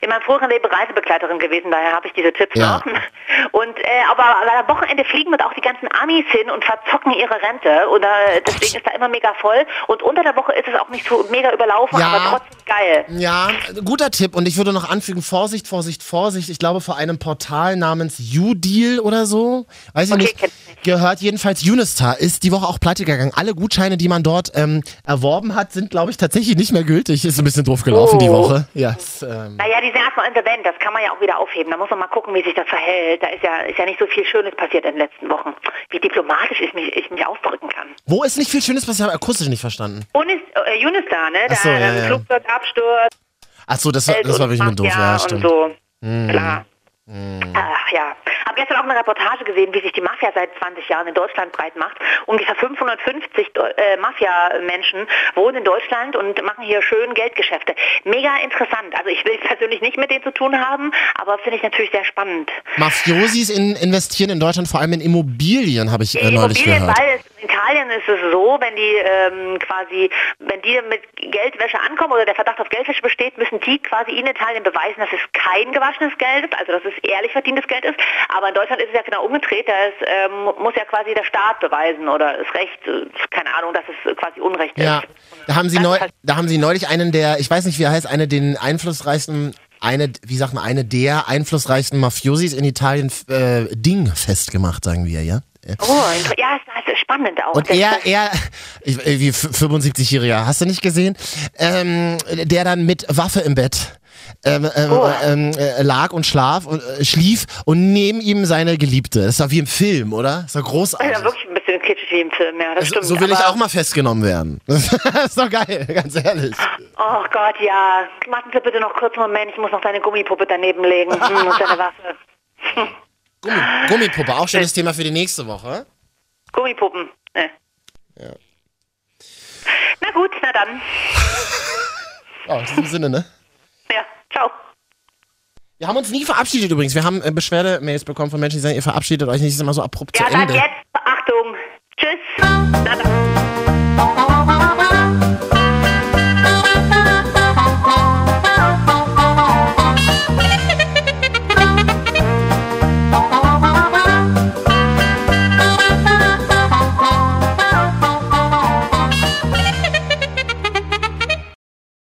S3: In meinem früheren Leben Reisebegleiterin gewesen, daher habe ich diese Tipps
S1: Ja.
S3: noch. Und äh, aber am Wochenende fliegen mit auch die ganzen Amis hin und verzocken ihre Rente. Und äh, deswegen ist da immer mega voll. Und unter der Woche ist es auch nicht so mega überlaufen,
S1: Ja.
S3: aber trotzdem geil.
S1: Ja, guter Tipp. Und ich würde noch anfügen, Vorsicht, Vorsicht, Vorsicht. Ich glaube, vor einem Portal namens U-Deal oder so, weiß ich
S3: Okay,
S1: nicht, gehört jedenfalls Unistar, ist die Woche auch pleite gegangen. Alle Gutscheine, die man dort ähm, erworben hat, sind, glaube ich, tatsächlich nicht mehr gültig. Ist ein bisschen doof gelaufen die
S3: Oh.
S1: Woche. Ja, ist, ähm,
S3: Naja, die sind erstmal insolvent, das kann man ja auch wieder aufheben. Da muss man mal gucken, wie sich das verhält. Da ist ja, ist ja nicht so viel Schönes passiert in den letzten Wochen. Wie diplomatisch ich mich, ich mich ausdrücken kann.
S1: wo ist nicht viel Schönes passiert? Ich habe akustisch nicht verstanden.
S3: Unis, äh, Unistar, ne?
S1: Ach so,
S3: da
S1: ja, ja.
S3: Flugzeugabsturz,
S1: Achso, das war, das war wirklich mit doof. Ja,
S3: und
S1: stimmt.
S3: so.
S1: Hm.
S3: Klar. Ach ja. Hab gestern auch eine Reportage gesehen, wie sich die Mafia seit 20 Jahren in Deutschland breit macht. Ungefähr 550 Deu- äh, Mafia-Menschen wohnen in Deutschland und machen hier schön Geldgeschäfte. Mega interessant. Also ich will persönlich nicht mit denen zu tun haben, aber finde ich natürlich sehr spannend.
S1: Mafiosis in, investieren in Deutschland vor allem in Immobilien, habe ich äh, neulich
S3: Immobilien,
S1: gehört.
S3: weil in Italien ist es so, wenn die ähm, quasi, wenn die mit Geldwäsche ankommen oder der Verdacht auf Geldwäsche besteht, müssen die quasi in Italien beweisen, dass es kein gewaschenes Geld ist, also dass es ehrlich verdientes Geld ist. Aber in Deutschland ist es ja genau umgedreht, da ist, ähm, muss ja quasi der Staat beweisen oder das Recht, äh, keine Ahnung, dass es äh, quasi Unrecht
S1: Ja,
S3: ist.
S1: da haben sie
S3: Das
S1: neu,
S3: ist
S1: da haben sie neulich einen der, ich weiß nicht wie er heißt, eine den einflussreichsten, eine, wie sagt man, eine der einflussreichsten Mafiosis in Italien äh, Ding festgemacht, sagen wir, ja.
S3: Oh, inter- ja, es ist spannend auch.
S1: Und
S3: Das-
S1: er,
S3: das-
S1: er, äh, wie 75-Jähriger, hast du nicht gesehen? Ähm, der dann mit Waffe im Bett ähm, ähm,
S3: Oh.
S1: ähm, äh, lag und schlaf und äh, schlief und neben ihm seine Geliebte. Das war wie im Film, oder? Das war großartig.
S3: Das ist ja wirklich ein bisschen kitschig wie im Film, ja, das
S1: So,
S3: stimmt.
S1: so will ich auch mal festgenommen werden. Das ist doch geil, ganz ehrlich.
S3: Oh Gott, ja. Warten Sie bitte noch kurz einen Moment, ich muss noch deine Gummipuppe daneben legen. Hm, und deine Waffe.
S1: Gummi, Gummipuppe, auch schönes Thema für die nächste Woche.
S3: Gummipuppen, ne.
S1: Ja.
S3: Na gut, na dann.
S1: Oh, in diesem Sinne, ne?
S3: Ja, Ciao.
S1: Wir haben uns nie verabschiedet übrigens. Wir haben äh, Beschwerdemails bekommen von Menschen, die sagen, ihr verabschiedet euch nicht, das ist immer so abrupt
S3: ja,
S1: zu Ende.
S3: Ja, dann jetzt, Achtung. Tschüss. Bye -bye.